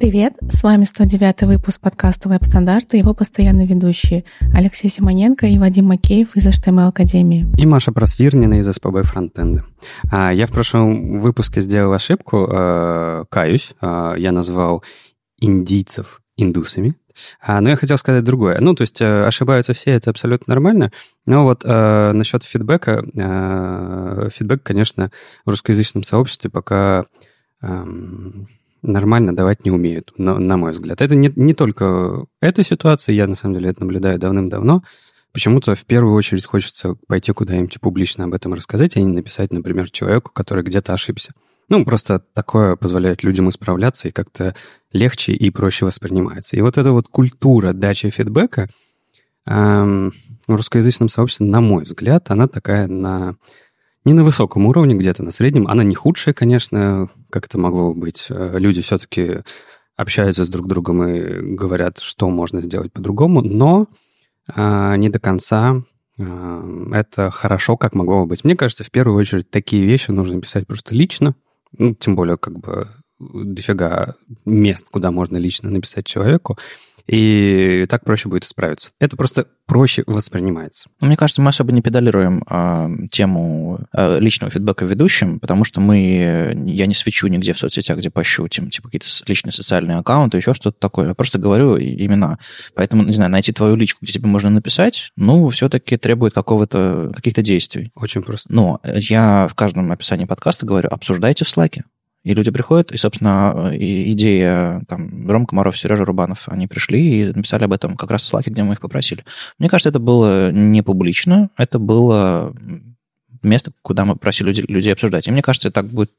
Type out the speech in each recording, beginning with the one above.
Привет, с вами 109 выпуск подкаста «Веб-стандарты» его постоянные ведущие Алексей Симоненко и Вадим Макеев из HTML Академии. И Маша Просвирнина из СПБ Фронтенда. А, я в прошлом выпуске сделал ошибку, э, каюсь, э, я назвал индийцев индусами, а, но я хотел сказать другое. Ну, то есть э, ошибаются все, это абсолютно нормально. Но вот э, насчет фидбэка, э, фидбэк, конечно, в русскоязычном сообществе пока э, нормально давать не умеют, на, на мой взгляд. Это не, не только эта ситуация, я на самом деле это наблюдаю давным-давно. Почему-то в первую очередь хочется пойти куда-нибудь публично об этом рассказать, а не написать, например, человеку, который где-то ошибся. Ну, просто такое позволяет людям исправляться и как-то легче и проще воспринимается. И вот эта вот культура дачи фидбэка эм, в русскоязычном сообществе, на мой взгляд, она такая на не на высоком уровне, где-то на среднем. Она не худшая, конечно, как это могло быть. Э, люди все-таки общаются с друг другом и говорят, что можно сделать по-другому, но э, не до конца э, это хорошо, как могло бы быть. Мне кажется, в первую очередь такие вещи нужно писать просто лично, ну, тем более, как бы дофига мест, куда можно лично написать человеку и так проще будет исправиться. Это просто проще воспринимается. Мне кажется, мы особо не педалируем а, тему а, личного фидбэка ведущим, потому что мы, я не свечу нигде в соцсетях, где пощу, тем, типа какие-то личные социальные аккаунты, еще что-то такое. Я просто говорю имена. Поэтому, не знаю, найти твою личку, где тебе можно написать, ну, все-таки требует какого-то, каких-то действий. Очень просто. Но я в каждом описании подкаста говорю, обсуждайте в слайке. И люди приходят, и, собственно, идея, там, Ром Комаров, Сережа Рубанов, они пришли и написали об этом как раз в Слаке, где мы их попросили. Мне кажется, это было не публично, это было место, куда мы просили людей, людей обсуждать. И мне кажется, так будет,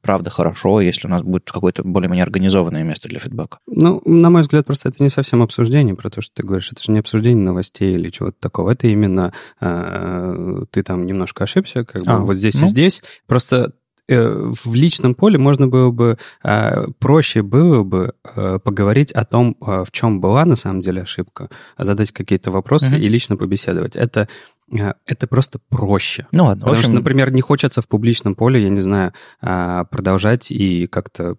правда, хорошо, если у нас будет какое-то более-менее организованное место для фидбэка. Ну, на мой взгляд, просто это не совсем обсуждение про то, что ты говоришь. Это же не обсуждение новостей или чего-то такого. Это именно э, ты там немножко ошибся, как бы а, вот здесь ну? и здесь. Просто в личном поле можно было бы, а, проще было бы э, поговорить о том, а, в чем была на самом деле ошибка, задать какие-то вопросы uh-huh. и лично побеседовать. Это э, это просто проще. Ну ладно. Потому общем... что, например, не хочется в публичном поле, я не знаю, а, продолжать и как-то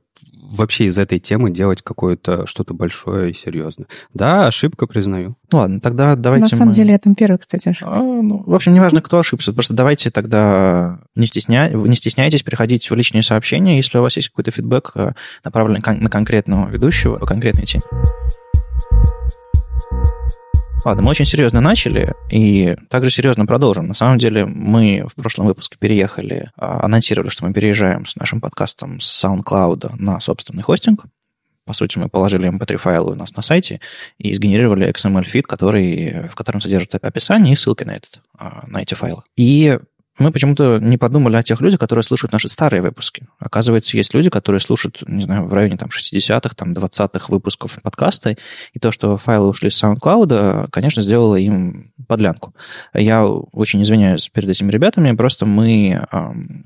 вообще из этой темы делать какое-то что-то большое и серьезное. Да, ошибка признаю. Ну ладно, тогда давайте На самом мы... деле я там первый, кстати, ошибся. А, ну, в общем, неважно, кто ошибся. Просто давайте тогда не, стесня... не стесняйтесь переходить в личные сообщения, если у вас есть какой-то фидбэк, э, направленный на конкретного ведущего по конкретной теме. Ладно, мы очень серьезно начали и также серьезно продолжим. На самом деле мы в прошлом выпуске переехали, а, анонсировали, что мы переезжаем с нашим подкастом с SoundCloud на собственный хостинг. По сути, мы положили mp3-файлы у нас на сайте и сгенерировали XML-фид, который, в котором содержит описание и ссылки на, этот, а, на эти файлы. И мы почему-то не подумали о тех людях, которые слушают наши старые выпуски. Оказывается, есть люди, которые слушают, не знаю, в районе там 60-х, там 20-х выпусков подкаста, и то, что файлы ушли с SoundCloud, конечно, сделало им подлянку. Я очень извиняюсь перед этими ребятами, просто мы,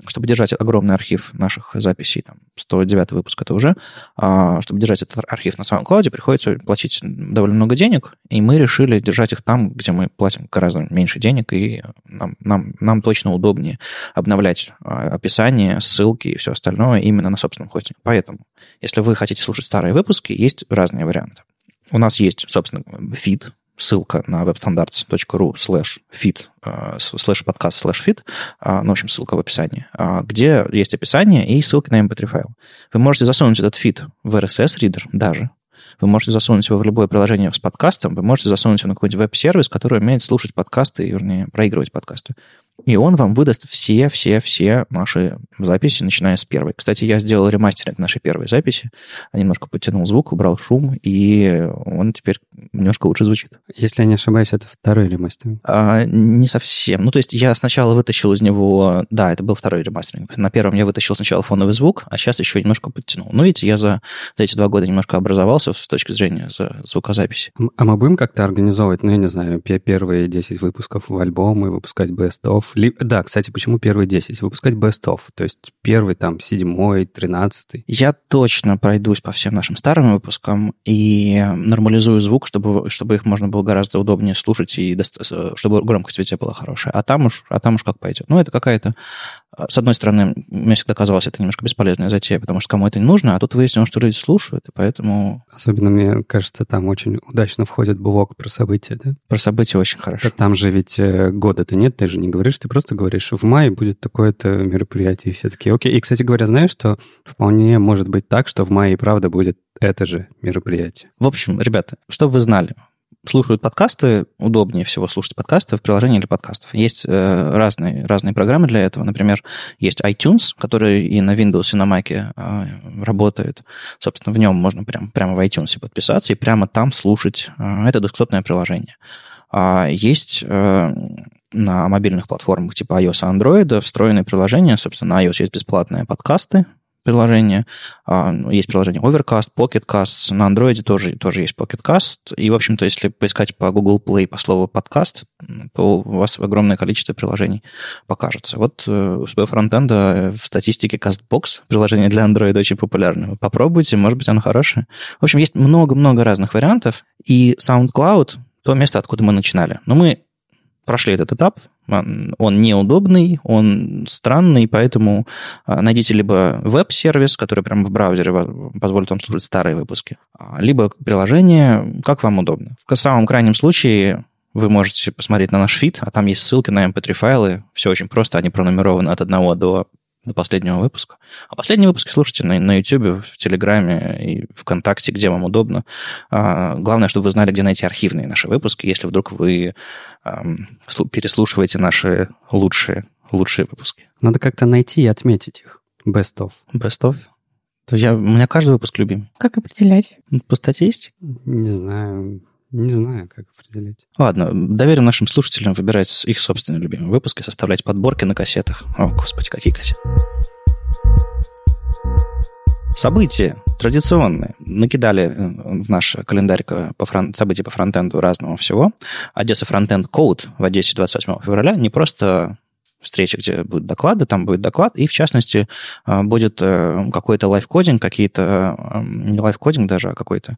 чтобы держать огромный архив наших записей, там, 109 выпуск это уже, а, чтобы держать этот архив на SoundCloud, приходится платить довольно много денег, и мы решили держать их там, где мы платим гораздо меньше денег, и нам, нам, нам точно удобнее обновлять а, описание, ссылки и все остальное именно на собственном хостинге. Поэтому, если вы хотите слушать старые выпуски, есть разные варианты. У нас есть, собственно, фид, ссылка на webstandards.ru slash feed, слэш подкаст слэш feed, ну, в общем, ссылка в описании, а, где есть описание и ссылка на mp3 файл. Вы можете засунуть этот фид в RSS-ридер даже, вы можете засунуть его в любое приложение с подкастом, вы можете засунуть его на какой-нибудь веб-сервис, который умеет слушать подкасты, вернее, проигрывать подкасты. И он вам выдаст все-все-все наши записи, начиная с первой. Кстати, я сделал ремастеринг нашей первой записи. Немножко подтянул звук, убрал шум, и он теперь немножко лучше звучит. Если я не ошибаюсь, это второй ремастеринг? А, не совсем. Ну, то есть я сначала вытащил из него... Да, это был второй ремастеринг. На первом я вытащил сначала фоновый звук, а сейчас еще немножко подтянул. Ну, видите, я за, за эти два года немножко образовался с точки зрения звукозаписи. А мы будем как-то организовывать, ну, я не знаю, первые 10 выпусков в альбом и выпускать best-of да, кстати, почему первые 10? Выпускать of, то есть первый там седьмой, тринадцатый. Я точно пройдусь по всем нашим старым выпускам и нормализую звук, чтобы, чтобы их можно было гораздо удобнее слушать и чтобы громкость везде была хорошая. А там уж, а там уж как пойдет. Ну, это какая-то с одной стороны, мне всегда казалось, это немножко бесполезная затея, потому что кому это не нужно, а тут выяснилось, что люди слушают, и поэтому... Особенно, мне кажется, там очень удачно входит блок про события, да? Про события очень хорошо. Там же ведь э, года-то нет, ты же не говоришь, ты просто говоришь, в мае будет такое-то мероприятие, и все таки окей. И, кстати говоря, знаешь, что вполне может быть так, что в мае и правда будет это же мероприятие. В общем, ребята, чтобы вы знали, слушают подкасты, удобнее всего слушать подкасты в приложении для подкастов. Есть э, разные, разные программы для этого. Например, есть iTunes, который и на Windows, и на Mac э, работает. Собственно, в нем можно прям, прямо в iTunes подписаться и прямо там слушать. Э, это десктопное приложение. А есть э, на мобильных платформах типа iOS и Android встроенные приложения. Собственно, на iOS есть бесплатные подкасты, приложения. А, ну, есть приложение Overcast, Pocket Cast. На Android тоже, тоже есть Pocket Cast. И, в общем-то, если поискать по Google Play по слову подкаст, то у вас огромное количество приложений покажется. Вот э, у SB фронтенда в статистике CastBox приложение для Android очень популярное. Попробуйте, может быть, оно хорошее. В общем, есть много-много разных вариантов. И SoundCloud — то место, откуда мы начинали. Но мы прошли этот этап, он неудобный, он странный, поэтому а, найдите либо веб-сервис, который прямо в браузере позволит вам слушать старые выпуски, а, либо приложение, как вам удобно. В самом крайнем случае вы можете посмотреть на наш фид, а там есть ссылки на mp3-файлы. Эм Все очень просто, они пронумерованы от 1 до до последнего выпуска. А последние выпуски слушайте на, на YouTube, в Телеграме и ВКонтакте, где вам удобно. А, главное, чтобы вы знали, где найти архивные наши выпуски, если вдруг вы а, переслушиваете наши лучшие, лучшие выпуски. Надо как-то найти и отметить их. Best of. Best of? То я, у меня каждый выпуск любим. Как определять? По статистике? Не знаю. Не знаю, как определить. Ладно, доверим нашим слушателям выбирать их собственные любимые выпуски, составлять подборки на кассетах. О, господи, какие кассеты. События традиционные. Накидали э, в наш календарь по фрон... события по фронтенду разного всего. Одесса фронтенд Code в Одессе 28 февраля не просто встреча, где будут доклады, там будет доклад, и, в частности, а, будет э, какой-то лайфкодинг, какие-то, э, не лайфкодинг даже, а какой-то,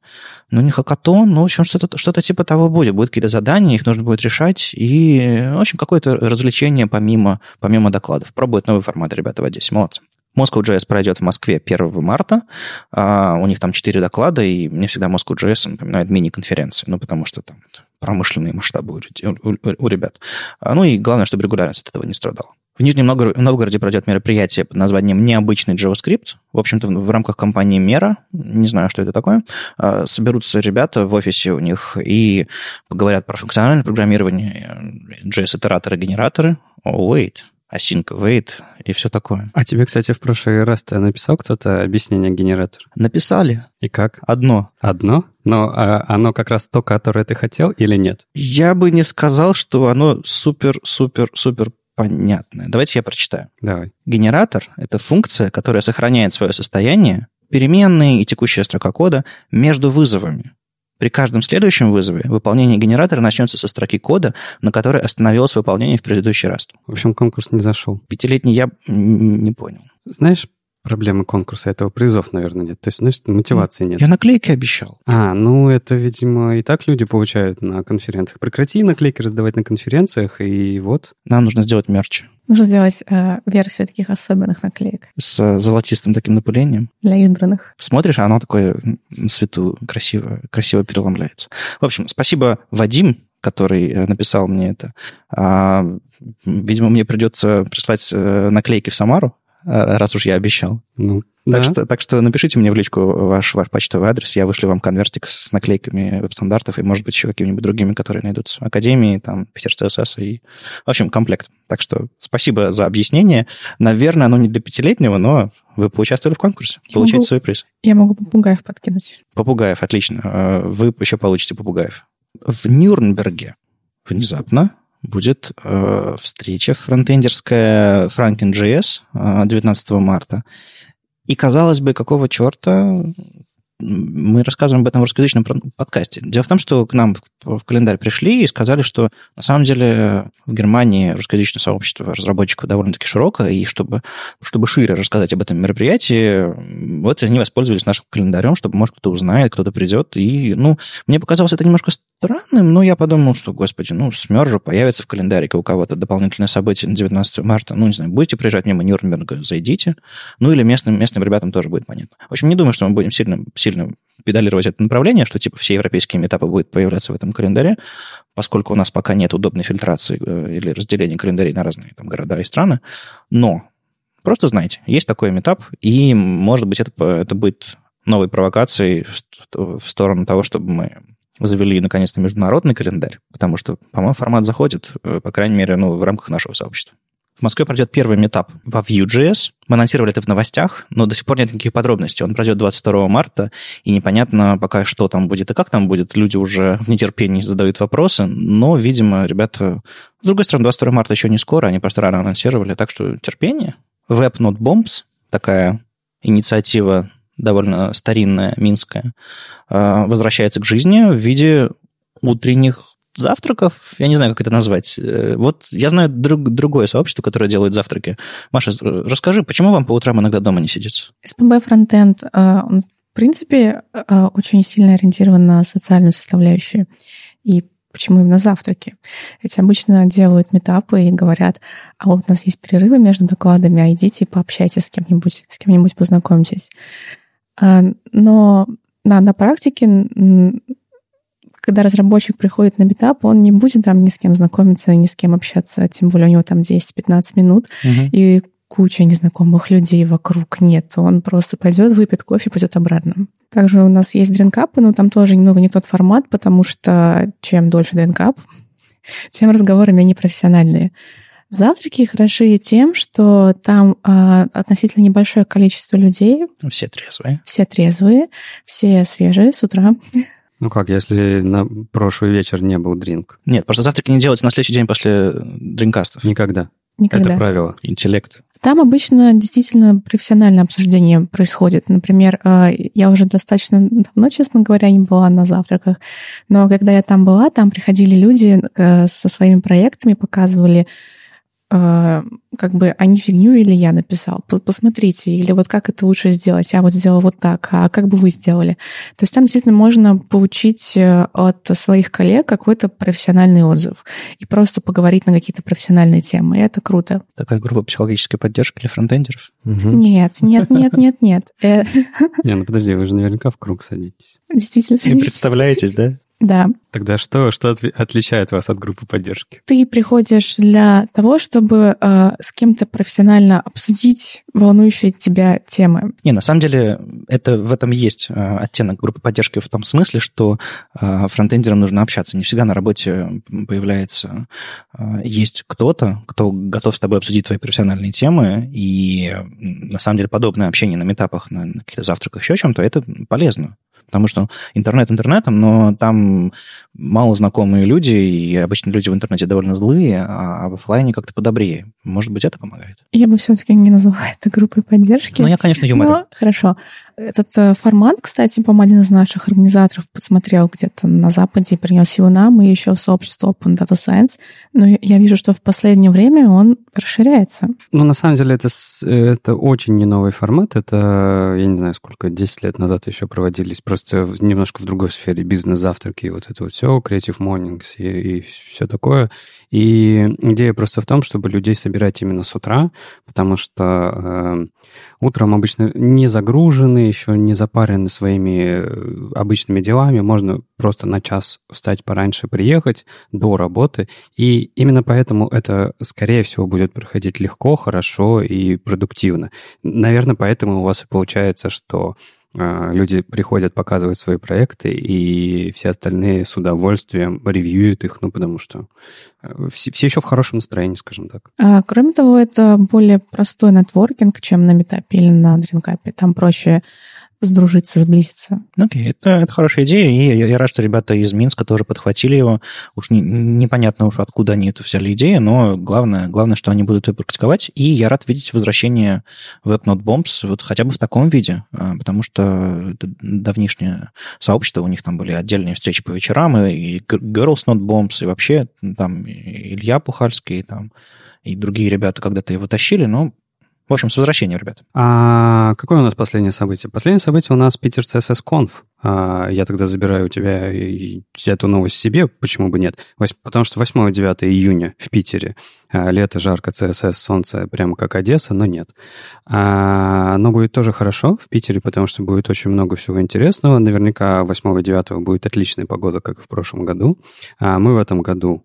ну, не хакатон, ну, в общем, что-то что типа того будет. Будут какие-то задания, их нужно будет решать, и, в общем, какое-то развлечение помимо, помимо докладов. Пробуют новый формат, ребята, в Одессе, молодцы. Moscow.js пройдет в Москве 1 марта. А, у них там 4 доклада, и мне всегда Moscow.js напоминает мини-конференции, ну, потому что там промышленные масштабы у, у, у ребят. А, ну и главное, чтобы регулярность от этого не страдала. В Нижнем Новгороде пройдет мероприятие под названием «Необычный JavaScript». В общем-то, в рамках компании Мера, не знаю, что это такое, а, соберутся ребята в офисе у них и поговорят про функциональное программирование, JS-итераторы, генераторы. Oh, wait, async, wait и все такое. А тебе, кстати, в прошлый раз ты написал кто-то объяснение генератора? Написали. И как? Одно. Одно? Но а, оно как раз то, которое ты хотел или нет? Я бы не сказал, что оно супер-супер-супер понятное. Давайте я прочитаю. Давай. Генератор — это функция, которая сохраняет свое состояние, переменные и текущая строка кода между вызовами. При каждом следующем вызове выполнение генератора начнется со строки кода, на которой остановилось выполнение в предыдущий раз. В общем, конкурс не зашел. Пятилетний я не понял. Знаешь, проблемы конкурса этого призов, наверное, нет. То есть, знаешь, мотивации нет. Я наклейки обещал. А, ну это, видимо, и так люди получают на конференциях. Прекрати наклейки раздавать на конференциях, и вот. Нам нужно сделать мерч. Нужно сделать э, версию таких особенных наклеек. С э, золотистым таким напылением. Для избранных. Смотришь, а оно такое на свету красиво, красиво переломляется. В общем, спасибо, Вадим, который э, написал мне это. А, видимо, мне придется прислать э, наклейки в Самару, раз уж я обещал. Ну, так, да. что, так что напишите мне в личку ваш, ваш почтовый адрес, я вышлю вам конвертик с наклейками веб-стандартов и, может быть, еще какими-нибудь другими, которые найдутся. Академии, там, Питер ЦСС и... В общем, комплект. Так что спасибо за объяснение. Наверное, оно не для пятилетнего, но вы поучаствовали в конкурсе. Я Получите могу, свой приз. Я могу попугаев подкинуть. Попугаев, отлично. Э, вы еще получите попугаев. В Нюрнберге внезапно будет э, встреча фронтендерская Franken.js 19 марта. И, казалось бы, какого черта мы рассказываем об этом в русскоязычном подкасте. Дело в том, что к нам в календарь пришли и сказали, что на самом деле в Германии русскоязычное сообщество разработчиков довольно-таки широкое, и чтобы, чтобы шире рассказать об этом мероприятии, вот они воспользовались нашим календарем, чтобы, может, кто-то узнает, кто-то придет. И, ну, мне показалось это немножко странным, но я подумал, что, господи, ну, смержу появится в календарике у кого-то дополнительное событие на 19 марта. Ну, не знаю, будете приезжать мимо Нюрнберга, зайдите. Ну, или местным, местным ребятам тоже будет понятно. В общем, не думаю, что мы будем сильно, сильно педалировать это направление, что типа все европейские метапы будут появляться в этом календаре, поскольку у нас пока нет удобной фильтрации э, или разделения календарей на разные там, города и страны. Но просто знайте, есть такой метап, и, может быть, это, это будет новой провокацией в сторону того, чтобы мы завели наконец-то международный календарь, потому что, по-моему, формат заходит, э, по крайней мере, ну, в рамках нашего сообщества. В Москве пройдет первый метап во Vue.js. Мы анонсировали это в новостях, но до сих пор нет никаких подробностей. Он пройдет 22 марта, и непонятно пока, что там будет и как там будет. Люди уже в нетерпении задают вопросы, но, видимо, ребята... С другой стороны, 22 марта еще не скоро, они просто рано анонсировали, так что терпение. Web Not Bombs, такая инициатива довольно старинная, минская, а, возвращается к жизни в виде утренних завтраков, я не знаю, как это назвать. Э, вот я знаю друг, другое сообщество, которое делает завтраки. Маша, расскажи, почему вам по утрам иногда дома не сидится? СПБ фронтенд, э, он, в принципе, э, очень сильно ориентирован на социальную составляющую. И почему именно завтраки? Ведь обычно делают метапы и говорят, а вот у нас есть перерывы между докладами, а идите и пообщайтесь с кем-нибудь, с кем-нибудь познакомьтесь. Но на, на практике когда разработчик приходит на метап, он не будет там ни с кем знакомиться, ни с кем общаться, тем более у него там 10-15 минут, угу. и куча незнакомых людей вокруг нет. Он просто пойдет, выпьет кофе, пойдет обратно. Также у нас есть дринкапы, но там тоже немного не тот формат, потому что чем дольше дринкап, тем разговоры менее профессиональные. Завтраки хороши тем, что там а, относительно небольшое количество людей. Все трезвые. Все трезвые, все свежие с утра. Ну как, если на прошлый вечер не был дринк? Нет, просто завтраки не делаются на следующий день после дринкастов. Никогда. Никогда. Это правило. Интеллект. Там обычно действительно профессиональное обсуждение происходит. Например, э, я уже достаточно давно, честно говоря, не была на завтраках, но когда я там была, там приходили люди э, со своими проектами, показывали как бы, а не фигню или я написал. Посмотрите, или вот как это лучше сделать. Я вот сделала вот так, а как бы вы сделали? То есть там действительно можно получить э, от своих коллег какой-то профессиональный отзыв и просто поговорить на какие-то профессиональные темы. И это круто. Такая группа психологической поддержки для фронтендеров? Угу. Нет, нет, нет, нет, нет. Э, не, ну подожди, вы же наверняка в круг садитесь. Действительно садитесь. Не представляетесь, да? Да. Тогда что, что отличает вас от группы поддержки? Ты приходишь для того, чтобы э, с кем-то профессионально обсудить волнующие тебя темы. Не, на самом деле это в этом есть э, оттенок группы поддержки в том смысле, что э, фронтендерам нужно общаться. Не всегда на работе появляется э, есть кто-то, кто готов с тобой обсудить твои профессиональные темы, и на самом деле подобное общение на метапах, на, на каких-то завтраках, еще чем-то, это полезно потому что интернет интернетом, но там мало знакомые люди, и обычно люди в интернете довольно злые, а в офлайне как-то подобрее. Может быть, это помогает? Я бы все-таки не назвала это группой поддержки. Ну, я, конечно, юмор. Но хорошо. Этот э, формат, кстати, по-моему, один из наших организаторов подсмотрел где-то на Западе и принес его нам, и еще в сообщество Open Data Science. Но я вижу, что в последнее время он расширяется. Ну, на самом деле, это, это очень не новый формат. Это, я не знаю, сколько, 10 лет назад еще проводились, просто немножко в другой сфере, бизнес-завтраки, вот это вот все, Creative Mornings и, и все такое. И идея просто в том, чтобы людей собирать именно с утра, потому что э, утром обычно не загружены, еще не запарены своими э, обычными делами, можно просто на час встать пораньше, приехать до работы, и именно поэтому это, скорее всего, будет проходить легко, хорошо и продуктивно. Наверное, поэтому у вас и получается, что люди приходят, показывают свои проекты, и все остальные с удовольствием ревьюют их, ну, потому что э, все, все еще в хорошем настроении, скажем так. А, кроме того, это более простой нетворкинг, чем на метапе или на дринкапе. Там проще сдружиться, сблизиться. Окей, okay, это, это хорошая идея, и я, я рад, что ребята из Минска тоже подхватили его. Уж не, непонятно уж, откуда они это взяли идею, но главное, главное, что они будут ее практиковать, и я рад видеть возвращение WebNote Bombs вот хотя бы в таком виде, а, потому что это давнишнее сообщество, у них там были отдельные встречи по вечерам, и, и Girls Not Bombs, и вообще там Илья Пухальский, там, и другие ребята когда-то его тащили, но в общем, с возвращением, ребят. А какое у нас последнее событие? Последнее событие у нас Питер CSS Conf. А, я тогда забираю у тебя эту новость себе, почему бы нет? Потому что 8-9 июня в Питере. А, лето, жарко, CSS, солнце, прямо как Одесса, но нет. А, но будет тоже хорошо в Питере, потому что будет очень много всего интересного. Наверняка 8-9 будет отличная погода, как и в прошлом году. Мы в этом году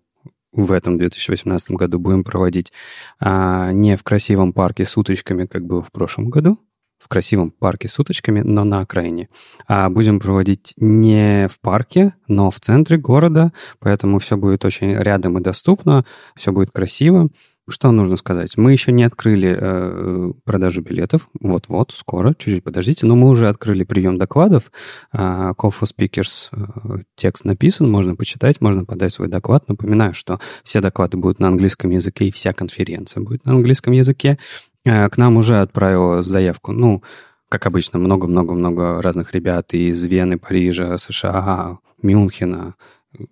в этом 2018 году будем проводить а, не в красивом парке с уточками, как было в прошлом году, в красивом парке с уточками, но на окраине. А будем проводить не в парке, но в центре города, поэтому все будет очень рядом и доступно, все будет красиво. Что нужно сказать? Мы еще не открыли э, продажу билетов. Вот-вот, скоро, чуть-чуть подождите. Но мы уже открыли прием докладов. Э, Call for Speakers э, текст написан, можно почитать, можно подать свой доклад. Напоминаю, что все доклады будут на английском языке, и вся конференция будет на английском языке. Э, к нам уже отправила заявку, ну, как обычно, много-много-много разных ребят из Вены, Парижа, США, Мюнхена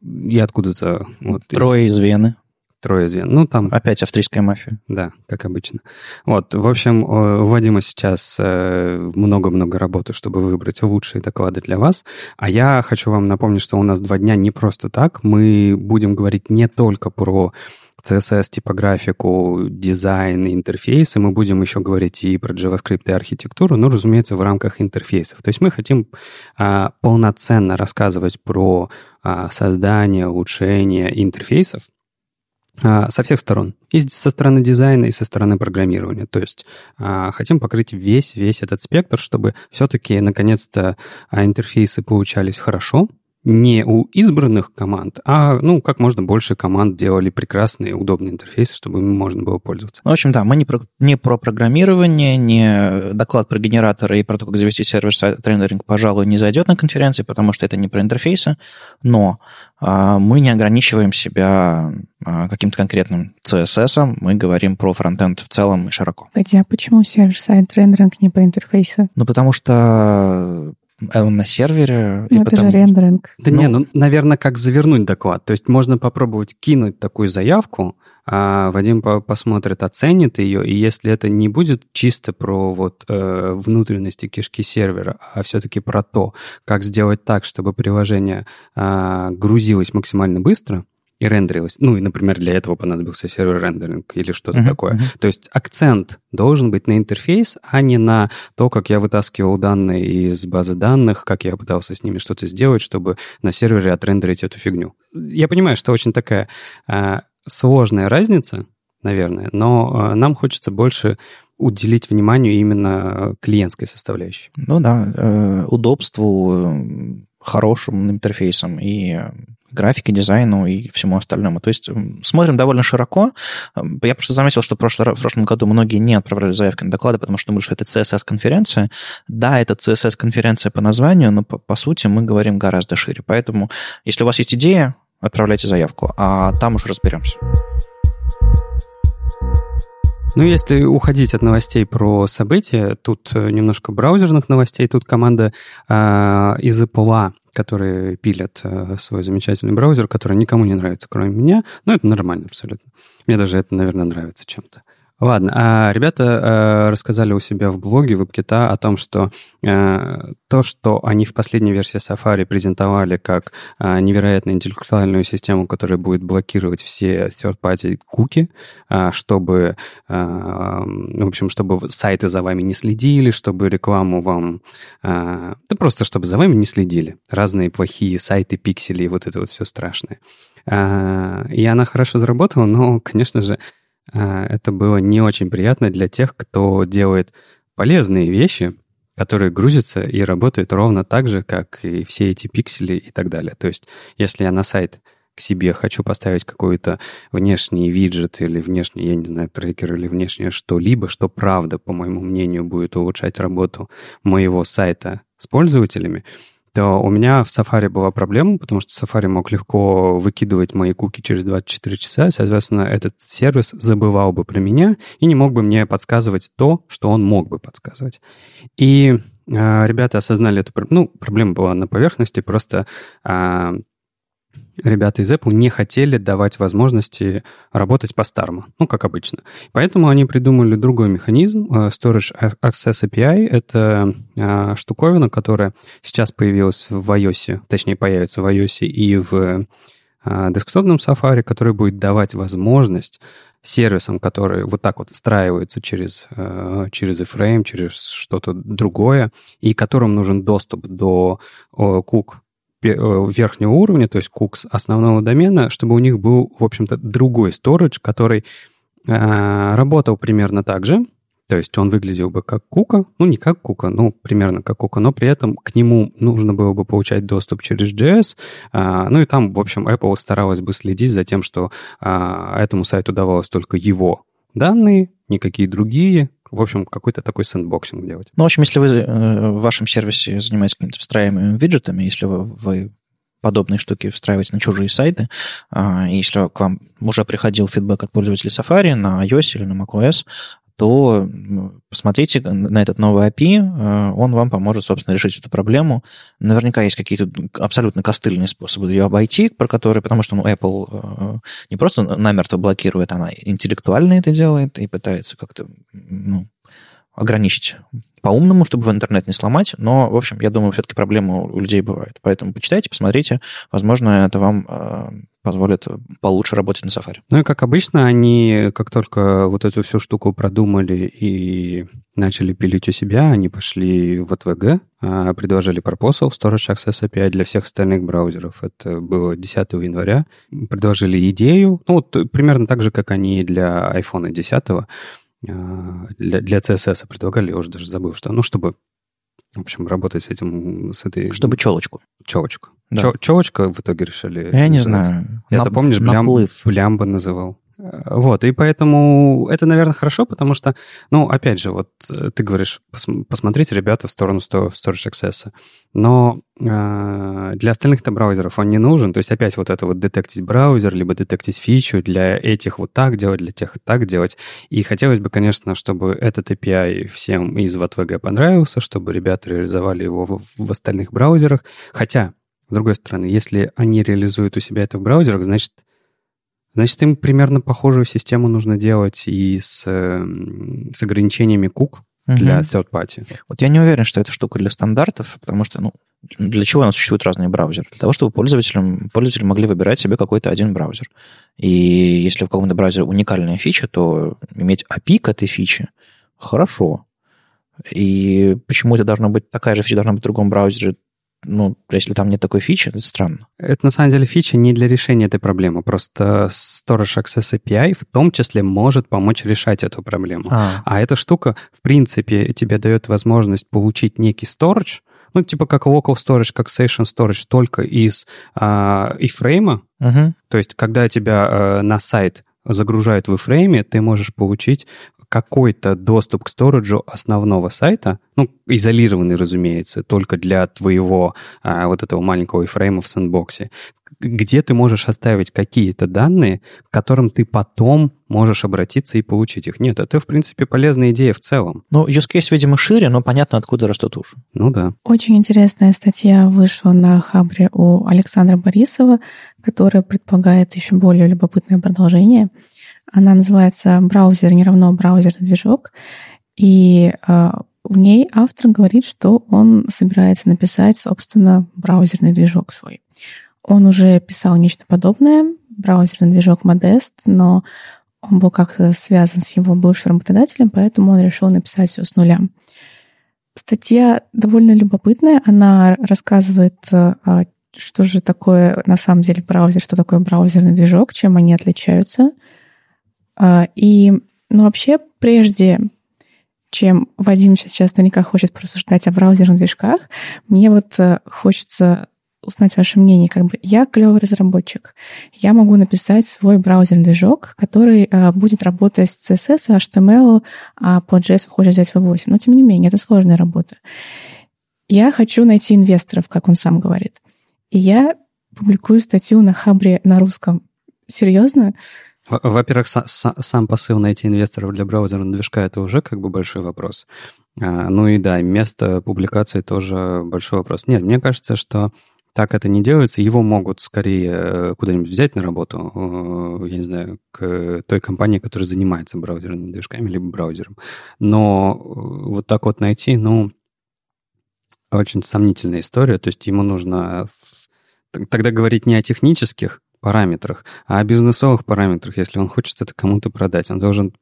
и откуда-то... Вот, Трое из, из Вены. Трое звен. Ну, там... Опять австрийская мафия. Да, как обычно. Вот, в общем, у Вадима сейчас э, много-много работы, чтобы выбрать лучшие доклады для вас. А я хочу вам напомнить, что у нас два дня не просто так. Мы будем говорить не только про CSS, типографику, дизайн, интерфейсы. Мы будем еще говорить и про JavaScript и архитектуру, но, разумеется, в рамках интерфейсов. То есть мы хотим а, полноценно рассказывать про а, создание, улучшение интерфейсов, со всех сторон. И со стороны дизайна, и со стороны программирования. То есть а, хотим покрыть весь, весь этот спектр, чтобы все-таки, наконец-то, а, интерфейсы получались хорошо, не у избранных команд, а ну, как можно больше команд делали прекрасные, удобные интерфейсы, чтобы им можно было пользоваться. В общем, да, мы не про, не про программирование, не доклад про генераторы и про то, как завести server-side рендеринг, пожалуй, не зайдет на конференции, потому что это не про интерфейсы, но а, мы не ограничиваем себя а, каким-то конкретным CSS, мы говорим про фронтенд в целом и широко. Хотя почему server-side рендеринг не про интерфейсы? Ну, потому что а он на сервере. Ну, это потому... же рендеринг. Да ну... не, ну, наверное, как завернуть доклад. То есть можно попробовать кинуть такую заявку, а Вадим посмотрит, оценит ее, и если это не будет чисто про вот э, внутренности кишки сервера, а все-таки про то, как сделать так, чтобы приложение э, грузилось максимально быстро, и рендерилось. Ну, и, например, для этого понадобился сервер рендеринг или что-то uh-huh, такое. Uh-huh. То есть акцент должен быть на интерфейс, а не на то, как я вытаскивал данные из базы данных, как я пытался с ними что-то сделать, чтобы на сервере отрендерить эту фигню. Я понимаю, что очень такая э, сложная разница, наверное, но э, нам хочется больше уделить внимание именно клиентской составляющей. Ну да, э, удобству, хорошим интерфейсом и графике, дизайну и всему остальному. То есть смотрим довольно широко. Я просто заметил, что в, прошлый, в прошлом году многие не отправляли заявки на доклады, потому что думали, что это CSS-конференция. Да, это CSS-конференция по названию, но по, по сути мы говорим гораздо шире. Поэтому, если у вас есть идея, отправляйте заявку, а там уж разберемся. Ну, если уходить от новостей про события, тут э, немножко браузерных новостей. Тут команда э, из Apple которые пилят э, свой замечательный браузер, который никому не нравится, кроме меня. Но это нормально абсолютно. Мне даже это, наверное, нравится чем-то. Ладно, а ребята э, рассказали у себя в блоге WebKit о том, что э, то, что они в последней версии Safari презентовали как э, невероятно интеллектуальную систему, которая будет блокировать все third-party куки, э, чтобы, э, в общем, чтобы сайты за вами не следили, чтобы рекламу вам... Э, да просто чтобы за вами не следили. Разные плохие сайты, пиксели и вот это вот все страшное. Э, и она хорошо заработала, но, конечно же, это было не очень приятно для тех, кто делает полезные вещи, которые грузятся и работают ровно так же, как и все эти пиксели и так далее. То есть, если я на сайт к себе хочу поставить какой-то внешний виджет или внешний, я не знаю, трекер или внешнее что-либо, что правда, по моему мнению, будет улучшать работу моего сайта с пользователями, то у меня в Safari была проблема, потому что Safari мог легко выкидывать мои куки через 24 часа, соответственно, этот сервис забывал бы про меня и не мог бы мне подсказывать то, что он мог бы подсказывать. И э, ребята осознали эту проблему. Ну, проблема была на поверхности, просто э, ребята из Apple не хотели давать возможности работать по-старому, ну, как обычно. Поэтому они придумали другой механизм. Э, Storage Access API — это э, штуковина, которая сейчас появилась в iOS, точнее, появится в iOS и в э, десктопном Safari, который будет давать возможность сервисам, которые вот так вот встраиваются через, через iframe, через что-то другое, и которым нужен доступ до кук верхнего уровня, то есть кукс основного домена, чтобы у них был, в общем-то, другой storage, который э, работал примерно так же, то есть он выглядел бы как кука, ну не как кука, ну примерно как кука, но при этом к нему нужно было бы получать доступ через JS. А, ну и там, в общем, Apple старалась бы следить за тем, что а, этому сайту давалось только его данные, никакие другие, в общем, какой-то такой sandboxing делать. Ну, в общем, если вы э, в вашем сервисе занимаетесь какими-то встраиваемыми виджетами, если вы, вы подобные штуки встраиваете на чужие сайты, а, если к вам уже приходил фидбэк от пользователей Safari на iOS или на macOS, то посмотрите на этот новый API, э, он вам поможет, собственно, решить эту проблему. Наверняка есть какие-то абсолютно костыльные способы ее обойти, про которые, потому что ну, Apple э, не просто намертво блокирует, она интеллектуально это делает и пытается как-то ну, ограничить по-умному, чтобы в интернет не сломать, но, в общем, я думаю, все-таки проблемы у людей бывают. Поэтому почитайте, посмотрите, возможно, это вам э, позволит получше работать на Safari. Ну и как обычно, они, как только вот эту всю штуку продумали и начали пилить у себя, они пошли в ATVG, а, предложили proposal Storage Access API для всех остальных браузеров. Это было 10 января. Предложили идею, ну вот примерно так же, как они для iPhone 10 а, для, для CSS предлагали, я уже даже забыл, что, ну, чтобы, в общем, работать с этим, с этой... Чтобы челочку. Челочку. Да. Челочка в итоге решили. Я не знаю. Я-то, помнишь, блям, блямба называл. Вот, и поэтому это, наверное, хорошо, потому что, ну, опять же, вот э, ты говоришь, пос посмотрите, ребята, в сторону Storage Access, но э, для остальных-то браузеров он не нужен, то есть опять вот это вот детектить браузер, либо детектить фичу, для этих вот так делать, для тех так делать, и хотелось бы, конечно, чтобы этот API всем из VTVG понравился, чтобы ребята реализовали его в, в остальных браузерах, хотя, с другой стороны, если они реализуют у себя это в браузерах, значит, Значит, им примерно похожую систему нужно делать и с, с ограничениями кук угу. для third party. Вот я не уверен, что это штука для стандартов, потому что, ну, для чего у нас существуют разные браузеры? Для того, чтобы пользователям, пользователи могли выбирать себе какой-то один браузер. И если в каком-то браузере уникальная фича, то иметь API к этой фиче хорошо. И почему это должно быть, такая же фича должна быть в другом браузере, ну, если там нет такой фичи, это странно. Это на самом деле фича не для решения этой проблемы. Просто Storage Access API в том числе может помочь решать эту проблему. А, а эта штука, в принципе, тебе дает возможность получить некий storage, ну, типа как local storage, как session storage, только из а, iframe. Угу. То есть, когда тебя а, на сайт загружают в iframe, ты можешь получить какой-то доступ к сториджу основного сайта, ну, изолированный, разумеется, только для твоего а, вот этого маленького iframe в сэндбоксе, где ты можешь оставить какие-то данные, к которым ты потом можешь обратиться и получить их. Нет, это, в принципе, полезная идея в целом. Ну, use case, видимо, шире, но понятно, откуда растут уши. Ну да. Очень интересная статья вышла на Хабре у Александра Борисова, которая предполагает еще более любопытное продолжение – она называется «Браузер не равно браузерный движок». И э, в ней автор говорит, что он собирается написать, собственно, браузерный движок свой. Он уже писал нечто подобное, браузерный движок Modest, но он был как-то связан с его бывшим работодателем, поэтому он решил написать все с нуля. Статья довольно любопытная. Она рассказывает, э, что же такое на самом деле браузер, что такое браузерный движок, чем они отличаются – а, и, ну, вообще, прежде чем Вадим сейчас наверняка хочет просуждать о браузерных движках, мне вот э, хочется узнать ваше мнение. Как бы я клевый разработчик. Я могу написать свой браузерный движок, который а, будет работать с CSS, HTML, а по JS хочет взять V8. Но тем не менее, это сложная работа. Я хочу найти инвесторов, как он сам говорит. И я публикую статью на Хабре на русском. Серьезно? Во-первых, сам посыл найти инвесторов для браузерного движка это уже как бы большой вопрос. А, ну и да, место публикации тоже большой вопрос. Нет, мне кажется, что так это не делается. Его могут скорее э, куда-нибудь взять на работу, э, я не знаю, к той компании, которая занимается браузерными движками, либо браузером. Но э, вот так вот найти, ну, очень сомнительная история. То есть ему нужно тогда говорить не о технических параметрах, а о бизнесовых параметрах, если он хочет это кому-то продать. Он должен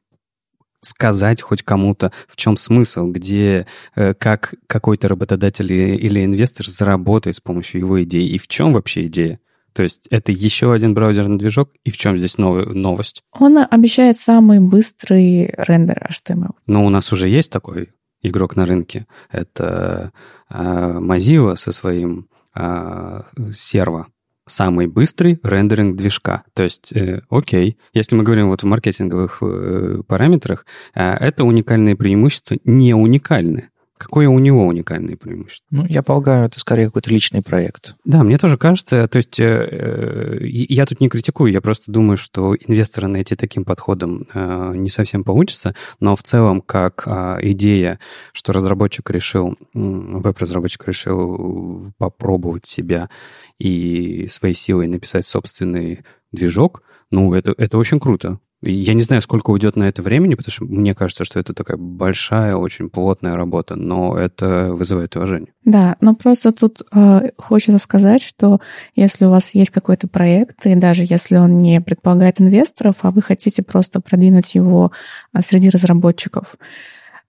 сказать хоть кому-то, в чем смысл, где, э, как какой-то работодатель или инвестор заработает с помощью его идеи, и в чем вообще идея. То есть это еще один браузерный движок, и в чем здесь новый, новость? Он обещает самый быстрый рендер HTML. Но у нас уже есть такой игрок на рынке. Это э, Mozilla со своим э, серво самый быстрый рендеринг движка. То есть, э, окей, если мы говорим вот в маркетинговых э, параметрах, э, это уникальные преимущества не уникальны. Какое у него уникальное преимущество? Ну, я полагаю, это скорее какой-то личный проект. Да, мне тоже кажется. То есть э, э я тут не критикую, я просто думаю, что инвестора найти таким подходом э, не совсем получится, но в целом как э, идея, что разработчик решил, веб-разработчик решил попробовать себя и своей силой написать собственный движок, ну, это, это очень круто. Я не знаю, сколько уйдет на это времени, потому что мне кажется, что это такая большая, очень плотная работа, но это вызывает уважение. Да, но просто тут э, хочется сказать, что если у вас есть какой-то проект, и даже если он не предполагает инвесторов, а вы хотите просто продвинуть его э, среди разработчиков,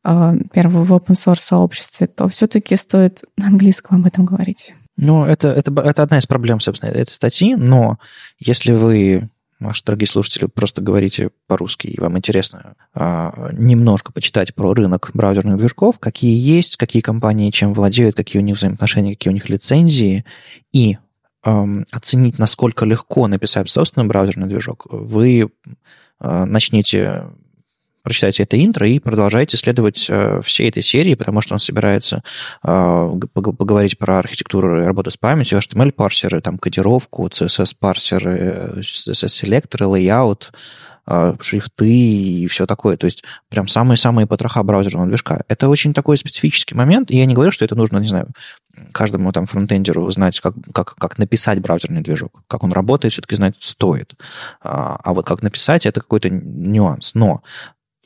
э, первого в open source сообществе, то все-таки стоит на английском об этом говорить. Ну, это, это, это одна из проблем, собственно, этой статьи, но если вы Ваши дорогие слушатели, просто говорите по-русски, и вам интересно а, немножко почитать про рынок браузерных движков, какие есть, какие компании чем владеют, какие у них взаимоотношения, какие у них лицензии, и эм, оценить, насколько легко написать собственный браузерный движок, вы э, начнете прочитайте это интро и продолжайте следовать э, всей этой серии, потому что он собирается э, поговорить про архитектуру работы с памятью, HTML-парсеры, там, кодировку, CSS-парсеры, CSS-селекторы, layout, э, шрифты и все такое. То есть прям самые-самые потроха браузерного движка. Это очень такой специфический момент, и я не говорю, что это нужно, не знаю, каждому там фронтендеру знать, как, как, как написать браузерный движок. Как он работает, все-таки знать стоит. А, а вот как написать, это какой-то нюанс. Но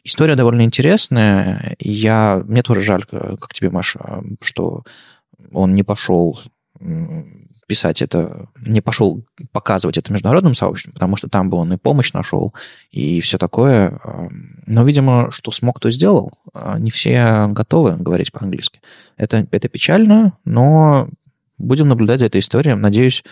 История довольно интересная. Я, мне тоже жаль, как тебе, Маша, что он не пошел писать это, не пошел показывать это международным сообществом, потому что там бы он и помощь нашел, и все такое. Но, видимо, что смог, то сделал. Не все готовы говорить по-английски. Это, это печально, но будем наблюдать за этой историей. Надеюсь,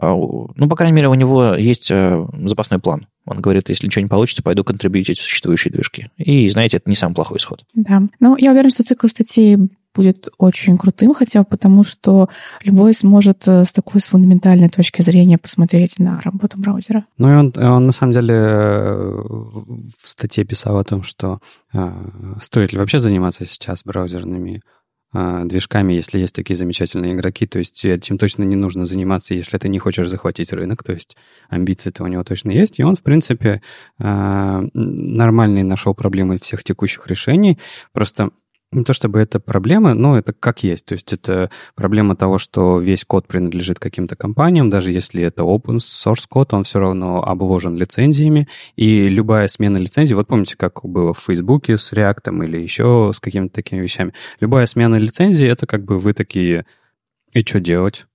ну, по крайней мере, у него есть э, запасной план он говорит, если ничего не получится, пойду контрибьютить существующие движки. И, знаете, это не самый плохой исход. Да. Но я уверен, что цикл статей будет очень крутым, хотя бы потому, что любой сможет э, с такой с фундаментальной точки зрения посмотреть на работу браузера. Ну и он, он на самом деле э, в статье писал о том, что э, стоит ли вообще заниматься сейчас браузерными а, движками, если есть такие замечательные игроки. То есть этим точно не нужно заниматься, если ты не хочешь захватить рынок. То есть амбиции-то у него точно есть. И он, в принципе, а, нормальный нашел проблемы всех текущих решений. Просто не то чтобы это проблема, но это как есть. То есть это проблема того, что весь код принадлежит каким-то компаниям, даже если это open source код, он все равно обложен лицензиями, и любая смена лицензии, вот помните, как было в Фейсбуке с React или еще с какими-то такими вещами, любая смена лицензии, это как бы вы такие, и что делать?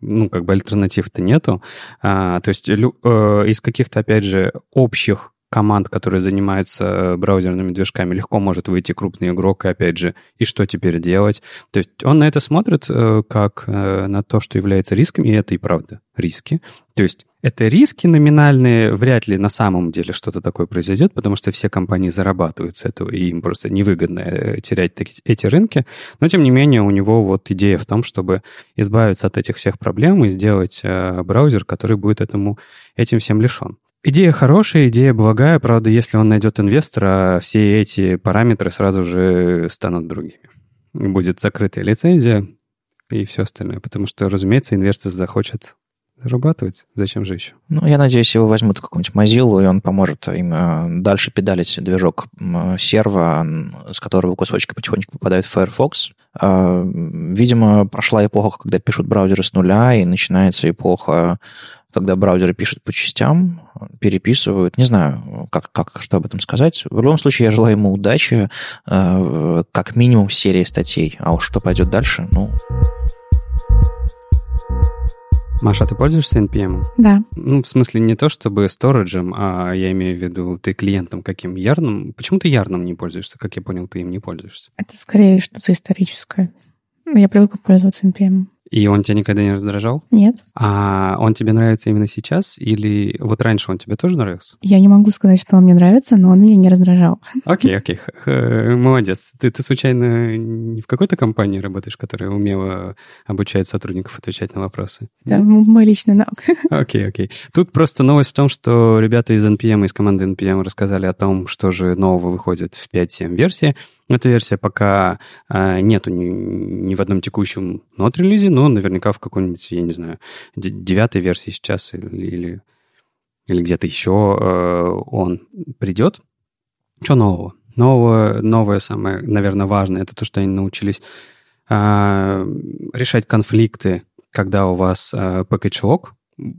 Ну, как бы альтернатив-то нету. А, то есть лю, э, из каких-то, опять же, общих команд, которые занимаются э, браузерными движками, легко может выйти крупный игрок, и опять же, и что теперь делать? То есть он на это смотрит э, как э, на то, что является риском, и это и правда риски. То есть это риски номинальные, вряд ли на самом деле что-то такое произойдет, потому что все компании зарабатывают с этого, и им просто невыгодно терять эти рынки. Но, тем не менее, у него вот идея в том, чтобы избавиться от этих всех проблем и сделать браузер, который будет этому, этим всем лишен. Идея хорошая, идея благая, правда, если он найдет инвестора, все эти параметры сразу же станут другими. Будет закрытая лицензия и все остальное, потому что, разумеется, инвестор захочет зарабатывать. Зачем же еще? Ну, я надеюсь, его возьмут какую-нибудь Mozilla, и он поможет им э, дальше педалить движок серва, с которого кусочки потихонечку попадают в Firefox. А, видимо, прошла эпоха, когда пишут браузеры с нуля, и начинается эпоха когда браузеры пишут по частям, переписывают. Не знаю, как, как, что об этом сказать. В любом случае, я желаю ему удачи, э, как минимум серии статей. А уж что пойдет дальше, ну... Маша, ты пользуешься NPM? Да. Ну, в смысле, не то чтобы сториджем, а я имею в виду, ты клиентом каким? Ярным? Почему ты ярным не пользуешься? Как я понял, ты им не пользуешься. Это скорее что-то историческое. Я привыкла пользоваться NPM. И он тебя никогда не раздражал? Нет. А он тебе нравится именно сейчас? Или вот раньше он тебе тоже нравился? Я не могу сказать, что он мне нравится, но он меня не раздражал. Окей, окей. Молодец. Ты, ты случайно не в какой-то компании работаешь, которая умело обучает сотрудников отвечать на вопросы? Это мой личный навык. Окей, окей. Тут просто новость в том, что ребята из NPM, из команды NPM рассказали о том, что же нового выходит в 5.7 версии. Эта версия пока а, нету ни, ни в одном текущем нот-релизе, но наверняка в какой-нибудь, я не знаю, девятой версии сейчас или, или, или где-то еще э, он придет. Что нового? Новое, новое самое, наверное, важное, это то, что они научились э, решать конфликты, когда у вас э, package log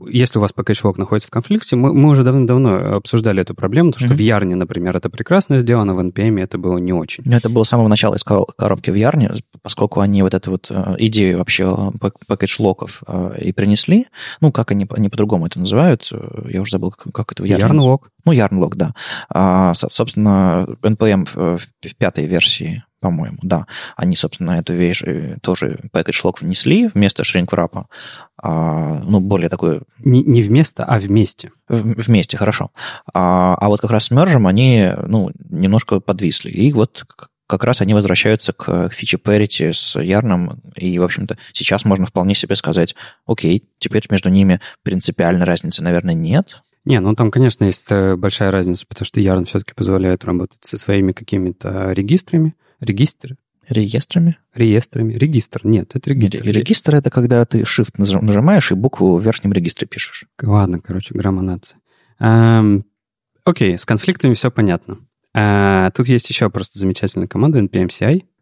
если у вас package находится в конфликте, мы, мы уже давно-давно обсуждали эту проблему, потому что mm-hmm. в Ярне, например, это прекрасно сделано, в NPM это было не очень. Это было с самого начала из коробки в Ярне, поскольку они вот эту вот э, идею вообще package-локов э, и принесли. Ну, как они, они по-другому это называют, я уже забыл, как, как это в Ярне. Yarn Ну, Yarn да. А, собственно, NPM в, в пятой версии по-моему, да. Они, собственно, эту вещь э, тоже package log внесли вместо shrink wrap, а, ну, более такой... Не, не вместо, а вместе. В, вместе, хорошо. А, а вот как раз с мержем они, ну, немножко подвисли. И вот как раз они возвращаются к фиче parity с Ярном, и, в общем-то, сейчас можно вполне себе сказать, окей, теперь между ними принципиальной разницы, наверное, нет, не, ну там, конечно, есть э, большая разница, потому что Yarn все-таки позволяет работать со своими какими-то регистрами, Регистры? Реестрами? Реестрами. Регистр. Нет, это регистр. Регистр — это когда ты shift нажимаешь и букву в верхнем регистре пишешь. Ладно, короче, грамма нации. Эм, окей, с конфликтами все понятно. А, тут есть еще просто замечательная команда NPM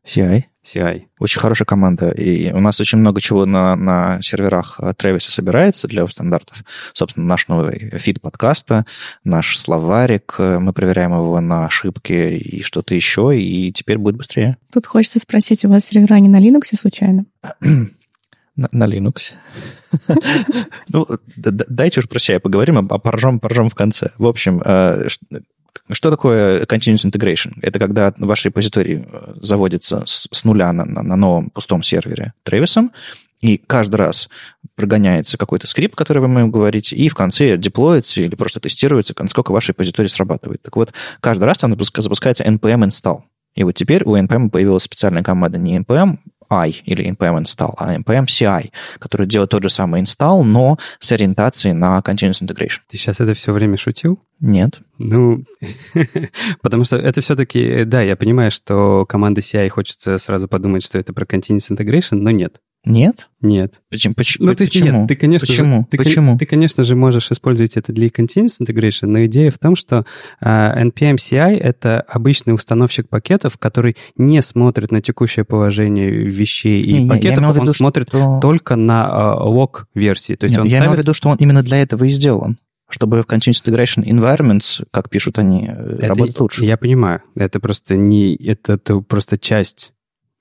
CI. CI? Очень хорошая команда. И у нас очень много чего на, на серверах Тревиса собирается для стандартов. Собственно, наш новый фид подкаста, наш словарик. Мы проверяем его на ошибки и что-то еще, и теперь будет быстрее. Тут хочется спросить, у вас сервера не на Linux случайно? На, на Linux. ну, дайте уж про CI поговорим, а поржем, поржем в конце. В общем, э, что такое continuous integration? Это когда ваш репозиторий э, заводится с, с нуля на, на, на новом пустом сервере Travis, и каждый раз прогоняется какой-то скрипт, который вы ему говорите, и в конце деплоится или просто тестируется, насколько ваш репозиторий срабатывает. Так вот, каждый раз там запускается npm install. И вот теперь у npm появилась специальная команда не npm I или npm install, а npm CI, который делает тот же самый install, но с ориентацией на continuous integration. Ты сейчас это все время шутил? Нет. Ну, потому что это все-таки, да, я понимаю, что команда CI хочется сразу подумать, что это про continuous integration, но нет. Нет? Нет. Почему? Ну, то есть почему? Нет, ты, конечно почему? Же, ты, почему? Ты, конечно же, можешь использовать это для continuous integration, но идея в том, что uh, NPM CI — это обычный установщик пакетов, который не смотрит на текущее положение вещей и не, пакетов, он виду, смотрит что... только на uh, лог-версии. То есть Нет, он я ставит... имею в виду, что он именно для этого и сделан чтобы в Continuous Integration Environments, как пишут они, э, это, работать лучше. Я понимаю. Это просто не... Это, это просто часть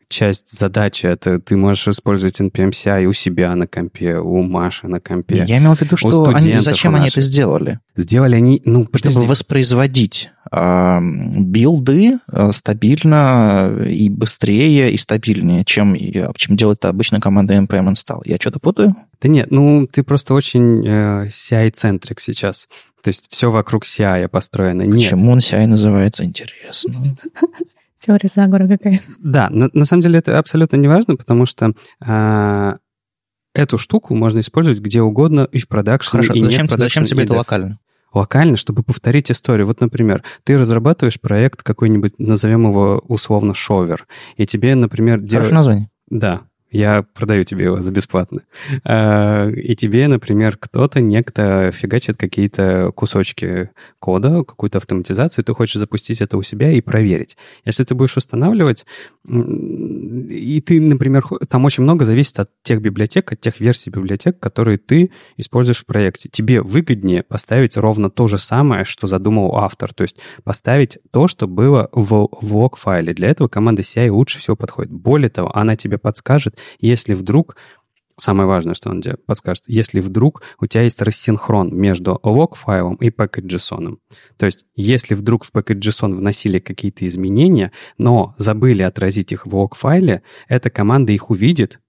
часть задачи. Это ты можешь использовать NPM CI у себя на компе, у Маши на компе. Я имел в виду, что они, зачем они это сделали? Сделали они, ну, подожди. Чтобы воспроизводить э, билды э, стабильно и быстрее, и стабильнее, чем, чем делает обычная команда npm install. Я что-то путаю? Да нет, ну, ты просто очень э, CI-центрик сейчас. То есть все вокруг CI построено. Почему нет. он CI называется? Интересно. Теория заговора какая-то. Да, на, на самом деле это абсолютно не важно, потому что а, эту штуку можно использовать где угодно и в продакшене, Хорошо, и зачем, не в зачем тебе это локально? Локально, чтобы повторить историю. Вот, например, ты разрабатываешь проект какой-нибудь, назовем его условно шовер, и тебе, например... Хорошее дел... название. Да, я продаю тебе его за бесплатно. А, и тебе, например, кто-то, некто фигачит какие-то кусочки кода, какую-то автоматизацию, ты хочешь запустить это у себя и проверить. Если ты будешь устанавливать, и ты, например, там очень много зависит от тех библиотек, от тех версий библиотек, которые ты используешь в проекте. Тебе выгоднее поставить ровно то же самое, что задумал автор, то есть поставить то, что было в, в лог-файле. Для этого команда CI лучше всего подходит. Более того, она тебе подскажет, если вдруг самое важное, что он тебе подскажет, если вдруг у тебя есть рассинхрон между лог-файлом и package.json. То есть, если вдруг в package.json вносили какие-то изменения, но забыли отразить их в лог-файле, эта команда их увидит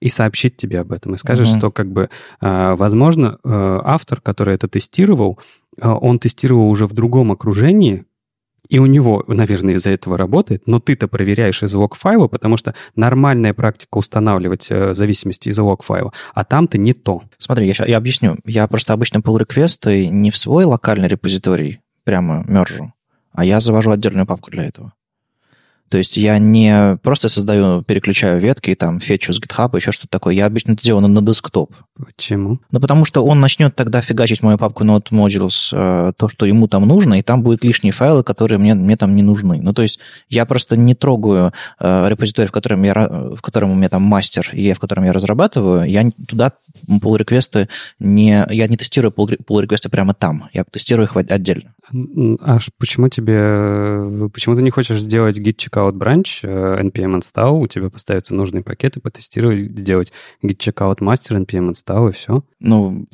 и сообщит тебе об этом, и скажет, uh-huh. что как бы, а, возможно, э, автор, который это тестировал, э, он тестировал уже в другом окружении, и у него, наверное, из-за этого работает, но ты-то проверяешь из лог-файла, потому что нормальная практика устанавливать э, зависимости из лог-файла, а там-то не то. Смотри, я, я объясню. Я просто обычно pull реквесты не в свой локальный репозиторий прямо мержу, а я завожу отдельную папку для этого. То есть я не просто создаю, переключаю ветки, там, фетчу с GitHub, еще что-то такое. Я обычно это делаю на, десктоп. Почему? Ну, потому что он начнет тогда фигачить мою папку Node Modules, э, то, что ему там нужно, и там будут лишние файлы, которые мне, мне там не нужны. Ну, то есть я просто не трогаю э, репозиторий, в котором, я, в котором у меня там мастер, и в котором я разрабатываю, я туда pull реквесты не... Я не тестирую pull реквесты прямо там, я тестирую их отдельно. А почему тебе... Почему ты не хочешь сделать git checkout branch, э, npm install, у тебя поставятся нужные пакеты, потестировать, сделать git checkout master, npm install и все? Ну,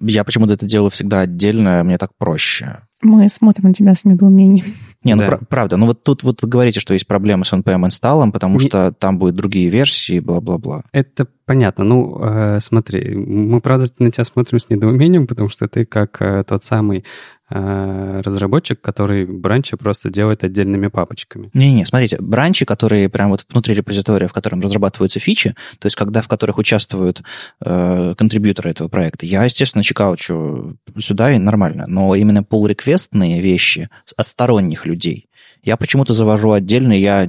я почему-то это делаю всегда отдельно, мне так проще. Мы смотрим на тебя с недоумением. Не, ну да. пр- правда. Ну вот тут вот вы говорите, что есть проблемы с NPM инсталлом, потому Не... что там будут другие версии, бла-бла-бла. Это понятно. Ну, э, смотри, мы, правда, на тебя смотрим с недоумением, потому что ты как э, тот самый Э, разработчик, который бранчи просто делает отдельными папочками. Не-не, смотрите, бранчи, которые прям вот внутри репозитория, в котором разрабатываются фичи, то есть когда в которых участвуют э, контрибьюторы этого проекта, я, естественно, чекаучу сюда и нормально, но именно pull-реквестные вещи от сторонних людей я почему-то завожу отдельно, я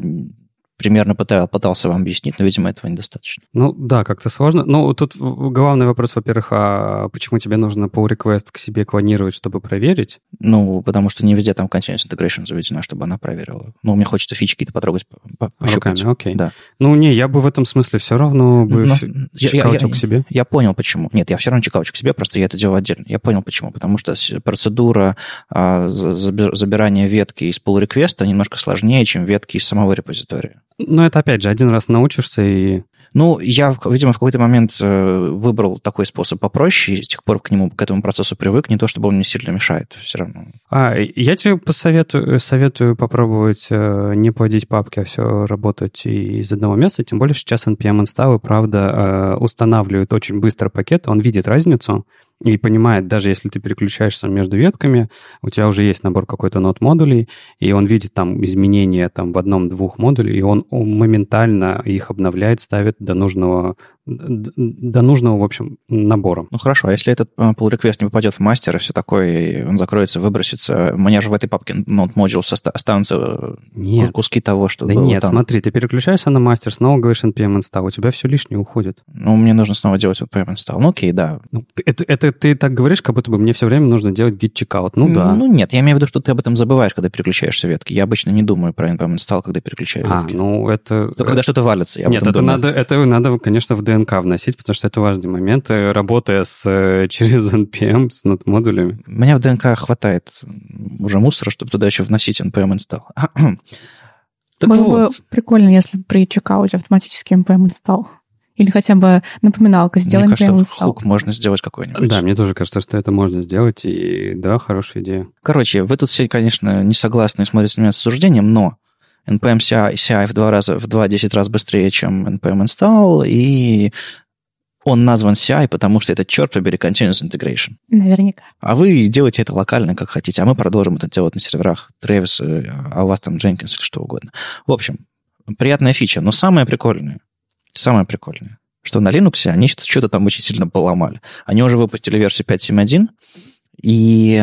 примерно пытал, пытался вам объяснить, но, видимо, этого недостаточно. Ну, да, как-то сложно. Ну, тут главный вопрос, во-первых, а почему тебе нужно pull request к себе клонировать, чтобы проверить? Ну, потому что не везде там continuous integration заведена, чтобы она проверила. Ну, мне хочется фичи какие-то потрогать, пощупать. Руками, окей. Да. Ну, не, я бы в этом смысле все равно бы но, я, к себе. Я понял, почему. Нет, я все равно чекаучу к себе, просто я это делаю отдельно. Я понял, почему. Потому что процедура а, забирания ветки из pull request немножко сложнее, чем ветки из самого репозитория. Ну, это опять же, один раз научишься и... Ну, я, видимо, в какой-то момент э, выбрал такой способ попроще, и с тех пор к нему, к этому процессу привык, не то чтобы он мне сильно мешает все равно. А, я тебе посоветую, советую попробовать э, не плодить папки, а все работать из одного места, тем более сейчас NPM install, правда, э, устанавливает очень быстро пакет, он видит разницу, и понимает, даже если ты переключаешься между ветками, у тебя уже есть набор какой-то нот модулей, и он видит там изменения там в одном-двух модулей, и он моментально их обновляет, ставит до нужного до нужного, в общем, набора. Ну хорошо, а если этот э, pull request не попадет в мастер и все такое, и он закроется, выбросится, у меня же в этой папке Node Modules останутся э, нет. куски того, что Да нет, там. смотри, ты переключаешься на мастер, снова говоришь npm install, у тебя все лишнее уходит. Ну, мне нужно снова делать npm install. Ну окей, да. Ну, это, это ты так говоришь, как будто бы мне все время нужно делать git checkout. Ну да. Ну нет, я имею в виду, что ты об этом забываешь, когда переключаешься ветки. Я обычно не думаю про npm install, когда переключаю а, ветки. Ну это... Но когда что-то валится, я Нет, это надо, это надо, конечно, в ДНК вносить, потому что это важный момент, э, работая с, э, через NPM, с нод-модулями. У меня в ДНК хватает уже мусора, чтобы туда еще вносить NPM install. Так Было вот. бы прикольно, если бы при чекауте автоматически NPM install. Или хотя бы напоминалка, сделай Мне NPM кажется, install. хук можно сделать какой-нибудь. Да, мне тоже кажется, что это можно сделать, и да, хорошая идея. Короче, вы тут все, конечно, не согласны и смотрите на меня с осуждением, но NPM CI, CI в два раза, в 2-10 раз быстрее, чем NPM install, и он назван CI, потому что это, черт побери, continuous integration. Наверняка. А вы делаете это локально, как хотите, а мы продолжим это делать на серверах Travis, а у вас там Jenkins или что угодно. В общем, приятная фича, но самое прикольное, самое прикольное, что на Linux они что- что-то там очень сильно поломали. Они уже выпустили версию 5.7.1, и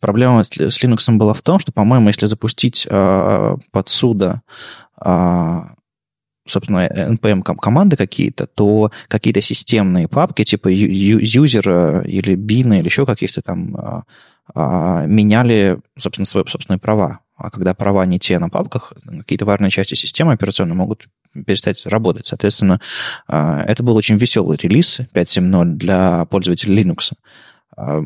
проблема с, с Linux была в том, что, по-моему, если запустить э, под суда э, собственно, NPM ком- команды какие-то, то какие-то системные папки, типа юзера или бина или еще каких-то там а, меняли, собственно, свои собственные права. А когда права не те на папках, какие-то важные части системы операционной могут перестать работать. Соответственно, это был очень веселый релиз 5.7.0 для пользователей Linux. А,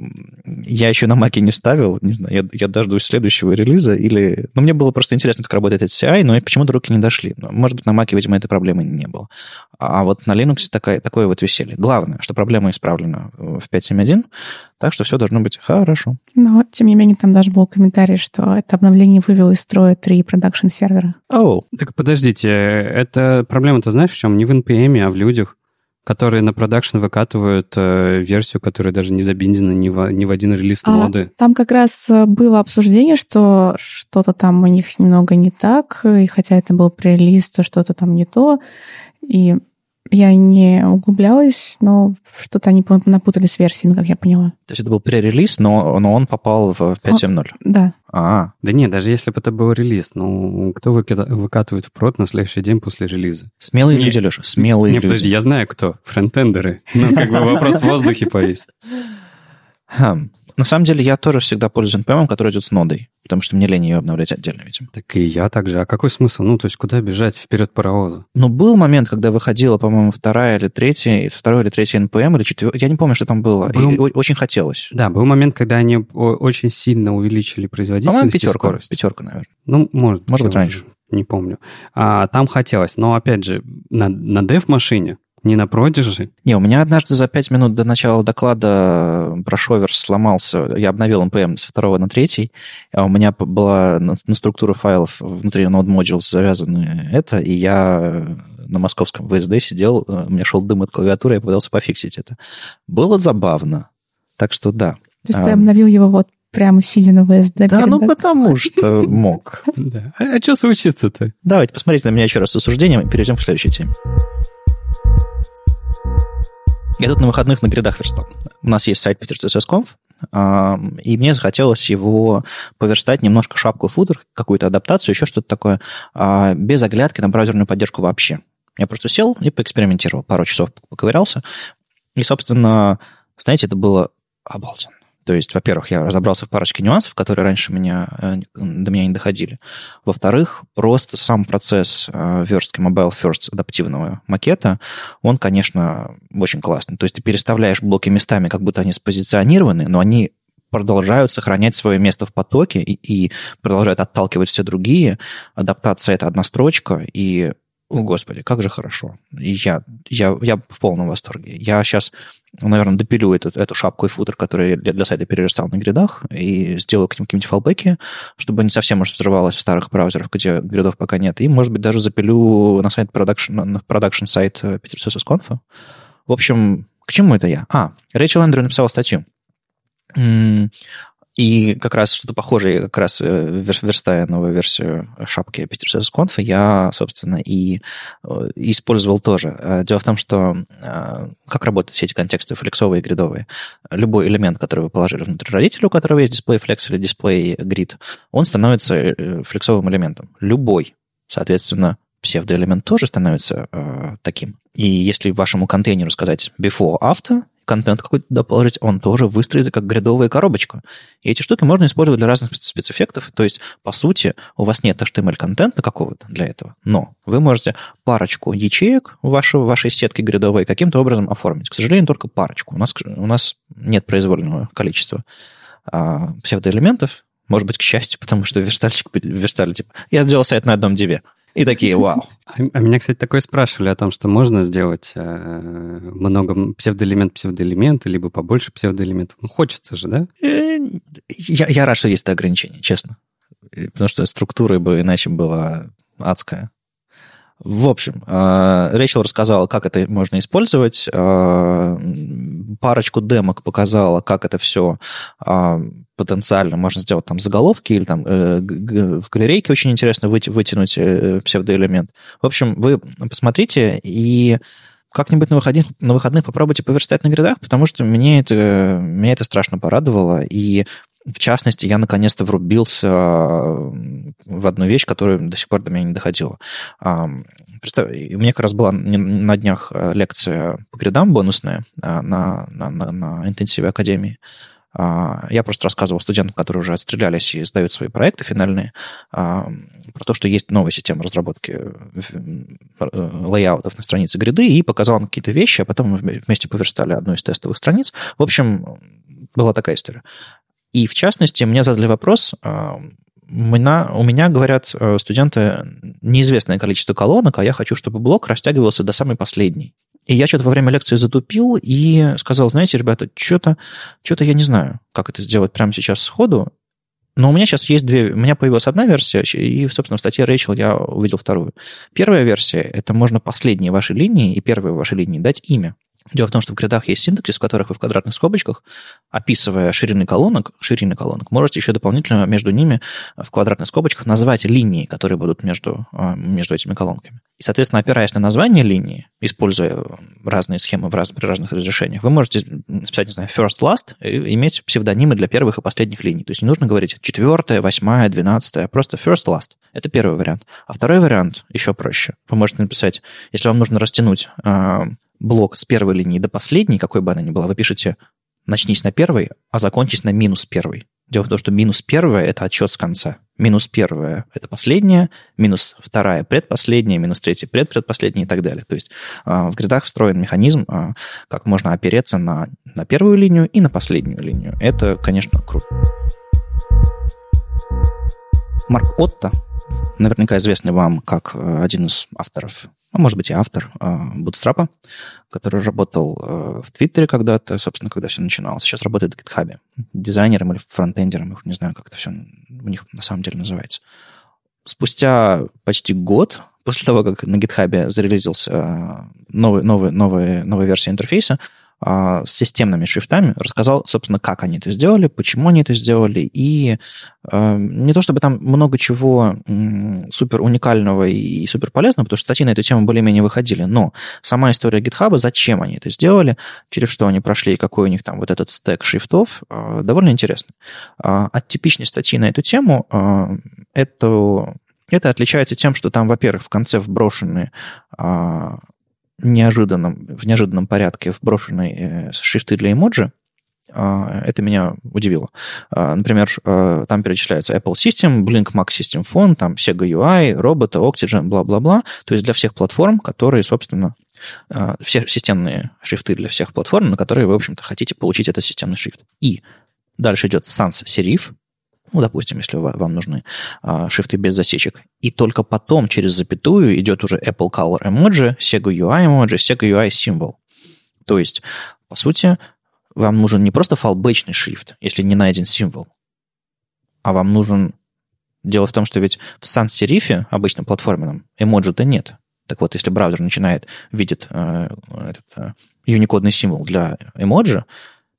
Я еще на Маке не ставил, не знаю, я, я дождусь следующего релиза, или... Ну, мне было просто интересно, как работает этот CI, но почему-то руки не дошли. Но, Может быть, на Маке, видимо, этой проблемы не было. А вот на Linux такая, такое вот веселье. Главное, что проблема исправлена в 5.7.1, так что все должно быть хорошо. Но, тем не менее, там даже был комментарий, что это обновление вывело из строя три продакшн-сервера. Оу, Так подождите, это проблема-то знаешь в чем? Не в NPM, а в людях, которые на продакшн выкатывают э, версию, которая даже не забиндена ни в, ни в один релиз А, ноды. Там как раз э, было обсуждение, что что-то там у них немного не так, и хотя это был пререлиз, то что-то там не то. И я не углублялась, но что-то они напутали с версиями, как я поняла. то есть это был пререлиз, но, но он попал в 5.7.0. Да. А, Да нет, даже если бы это был релиз, ну, кто выкатывает в прод на следующий день после релиза? смелые Не- люди, Леша, смелые Не, люди. подожди, я знаю кто. Фронтендеры. Ну, как бы вопрос в воздухе повис. Хм. На самом деле, я тоже всегда пользуюсь NPM, который идет с нодой, потому что мне лень ее обновлять отдельно, видимо. Так и я также. А какой смысл? Ну, то есть куда бежать вперед паровоза? Но был момент, когда выходила, по-моему, вторая или третья, второй или третий NPM, или четвертый, я не помню, что там было, Был- и очень хотелось. Да, был момент, когда они очень сильно увеличили По-моему, производительность и пятерка, скорость. пятерка, наверное. Ну, может, Может быть, раньше. Не помню. А, там хотелось. Но, опять же, на, на дев-машине, не на продиже. Не, у меня однажды за пять минут до начала доклада прошовер сломался. Я обновил NPM с второго на третий. А у меня была на, на структуру файлов внутри Node Modules завязаны это, и я на московском VSD сидел, э, у меня шел дым от клавиатуры, я пытался пофиксить это. Было забавно. Так что да. То есть А, ты обновил его вот прямо сидя на VSD. Да, перед ну потому что мог. Да. А, что случится-то? Давайте посмотрите на меня еще раз с осуждением и перейдем к следующей теме. Я тут на выходных на грядах верстал. У нас есть сайт PeterCSS.conf, и мне захотелось его поверстать немножко шапку футер, какую-то адаптацию, еще что-то такое, а, без оглядки на браузерную поддержку вообще. Я просто сел и поэкспериментировал, пару часов поковырялся. И, собственно, знаете, это было обалденно. То есть, во-первых, я разобрался в парочке нюансов, которые раньше меня, э, до меня не доходили. Во-вторых, просто сам процесс э, верстки Mobile First адаптивного макета, он, конечно, очень классный. То есть ты переставляешь блоки местами, как будто они спозиционированы, но они продолжают сохранять свое место в потоке и, и продолжают отталкивать все другие. Адаптация — это одна строчка, и, о, господи, как же хорошо. Я, я, я в полном восторге. Я сейчас, наверное, допилю эту, эту шапку и футер, который я для, сайта переверстал на гридах, и сделаю к ним какие-нибудь fallback и, чтобы не совсем уж взрывалось в старых браузерах, где гридов пока нет. И, может быть, даже запилю на сайт production, на production сайт Piter Conf. В общем, к чему это я? А, Рэйчел Эндрю написала статью. И как раз что-то похожее, как раз э, вер- верстая новую версию шапки Conf, я, собственно, и э, использовал тоже. Э, Дело в том, что как работают все эти контексты флексовые и гридовые? Любой элемент, который вы положили внутрь родителя, у которого есть дисплей флекс или дисплей грид, он становится флексовым элементом. Любой. Соответственно, псевдоэлемент тоже становится э, таким. И если вашему контейнеру сказать before, after, контент какой-то туда положить, он тоже выстроится как грядовая коробочка. И эти штуки можно использовать для разных спецэффектов. То есть, по сути, у вас нет HTML-контента какого-то для этого, но вы можете парочку ячеек в вашей, сетке грядовой каким-то образом оформить. К сожалению, только парочку. У нас, у нас нет произвольного количества а, псевдоэлементов, может быть, к счастью, потому что верстальщик верстали, типа, я сделал сайт на одном диве. И такие, вау. А, а меня, кстати, такое спрашивали о том, что можно сделать э, много псевдоэлемент псевдоэлемента, либо побольше псевдоэлементов. Ну, хочется же, да? Э, я, я рад, что есть это ограничение, честно. Потому что структура бы иначе была адская. В общем, э, Рэйчел рассказала, как это можно использовать, э, парочку демок показала, как это все э, потенциально можно сделать там заголовки или там в галерейке очень интересно вытянуть псевдоэлемент. В общем, вы посмотрите и как-нибудь на выходных, на выходных попробуйте поверстать на грядах, потому что мне это, меня это страшно порадовало, и в частности, я наконец-то врубился в одну вещь, которая до сих пор до меня не доходила. Представь, у меня как раз была на днях э, лекция по грядам бонусная э, на, на, на, на интенсиве Академии. А, я просто рассказывал студентам, которые уже отстрелялись и сдают свои проекты финальные, про то, что есть новая система разработки э, лейаутов на странице гряды, и показал им какие-то вещи, а потом мы вместе поверстали одну из тестовых страниц. В общем, была такая история. И, в частности, мне задали вопрос, меня, у меня, говорят э, студенты, неизвестное количество колонок, а я хочу, чтобы блок растягивался до самой последней. И я что-то во время лекции затупил и сказал, знаете, ребята, что-то что я не знаю, как это сделать прямо сейчас сходу, но у меня сейчас есть две... У меня появилась одна версия, и, собственно, в статье Рэйчел я увидел вторую. Первая версия — это можно последние вашей линии и первой вашей линии дать имя. Дело в том, что в гридах есть синтаксис, в которых вы в квадратных скобочках, описывая ширины колонок, ширины колонок, можете еще дополнительно между ними в квадратных скобочках назвать линии, которые будут между, а, между этими колонками. И, соответственно, опираясь на название линии, используя разные схемы в раз, при разных разрешениях, вы можете написать, не знаю, first, last, и иметь псевдонимы для первых и последних линий. То есть не нужно говорить четвертая, восьмая, двенадцатая, просто first, last. Это первый вариант. А второй вариант еще проще. Вы можете написать, если вам нужно растянуть блок с первой линии до последней, какой бы она ни была, вы пишете начнись на первой, а закончись на минус первой. Дело в том, что минус первая – это отчет с конца. Минус первая – это последняя, минус вторая – предпоследняя, минус третья – предпредпоследняя и так далее. То есть а, в гридах встроен механизм, а, как можно опереться на, на первую линию и на последнюю линию. Это, конечно, круто. Марк Отто, наверняка известный вам как э, один из авторов а может быть и автор Bootstrap, который работал э, в Твиттере когда-то, собственно, когда все начиналось. Сейчас работает в GitHub. Дизайнером или фронтендером, не знаю, как это все у них на самом деле называется. Спустя почти год после того, как на GitHub зарелизился новый, новый, новая, новая версия интерфейса, а, с системными шрифтами, рассказал, собственно, как они это сделали, почему они это сделали, и э, не то чтобы там много чего супер уникального и супер полезного, потому что статьи на эту тему более-менее выходили, но сама история GitHub, зачем они это сделали, через что они прошли, и какой у них там вот этот стек шрифтов, э, довольно интересно. Э, от типичной статьи на эту тему э, это это отличается тем, что там, во-первых, в конце вброшены неожиданном, в неожиданном порядке вброшенные э, шрифты для эмоджи, а, это меня удивило. А, например, а, там перечисляется Apple System, Blink Mac System Phone, там Sega UI, Robot, Oxygen, бла-бла-бла. То есть для всех платформ, которые, собственно, все системные шрифты для всех платформ, на которые вы, в общем-то, хотите получить этот системный шрифт. И дальше идет Sans Serif, ну, допустим, если вам нужны а, шрифты без засечек. И только потом через запятую идет уже Apple Color Emoji, Sega UI Emoji, Sega UI Symbol. То есть, по сути, вам нужен не просто фалбэчный шрифт, если не найден символ, а вам нужен... Дело в том, что ведь в sans-серифе, обычном платформенном, эмоджи-то нет. Так вот, если браузер начинает, видит э, этот э, юникодный символ для эмоджи,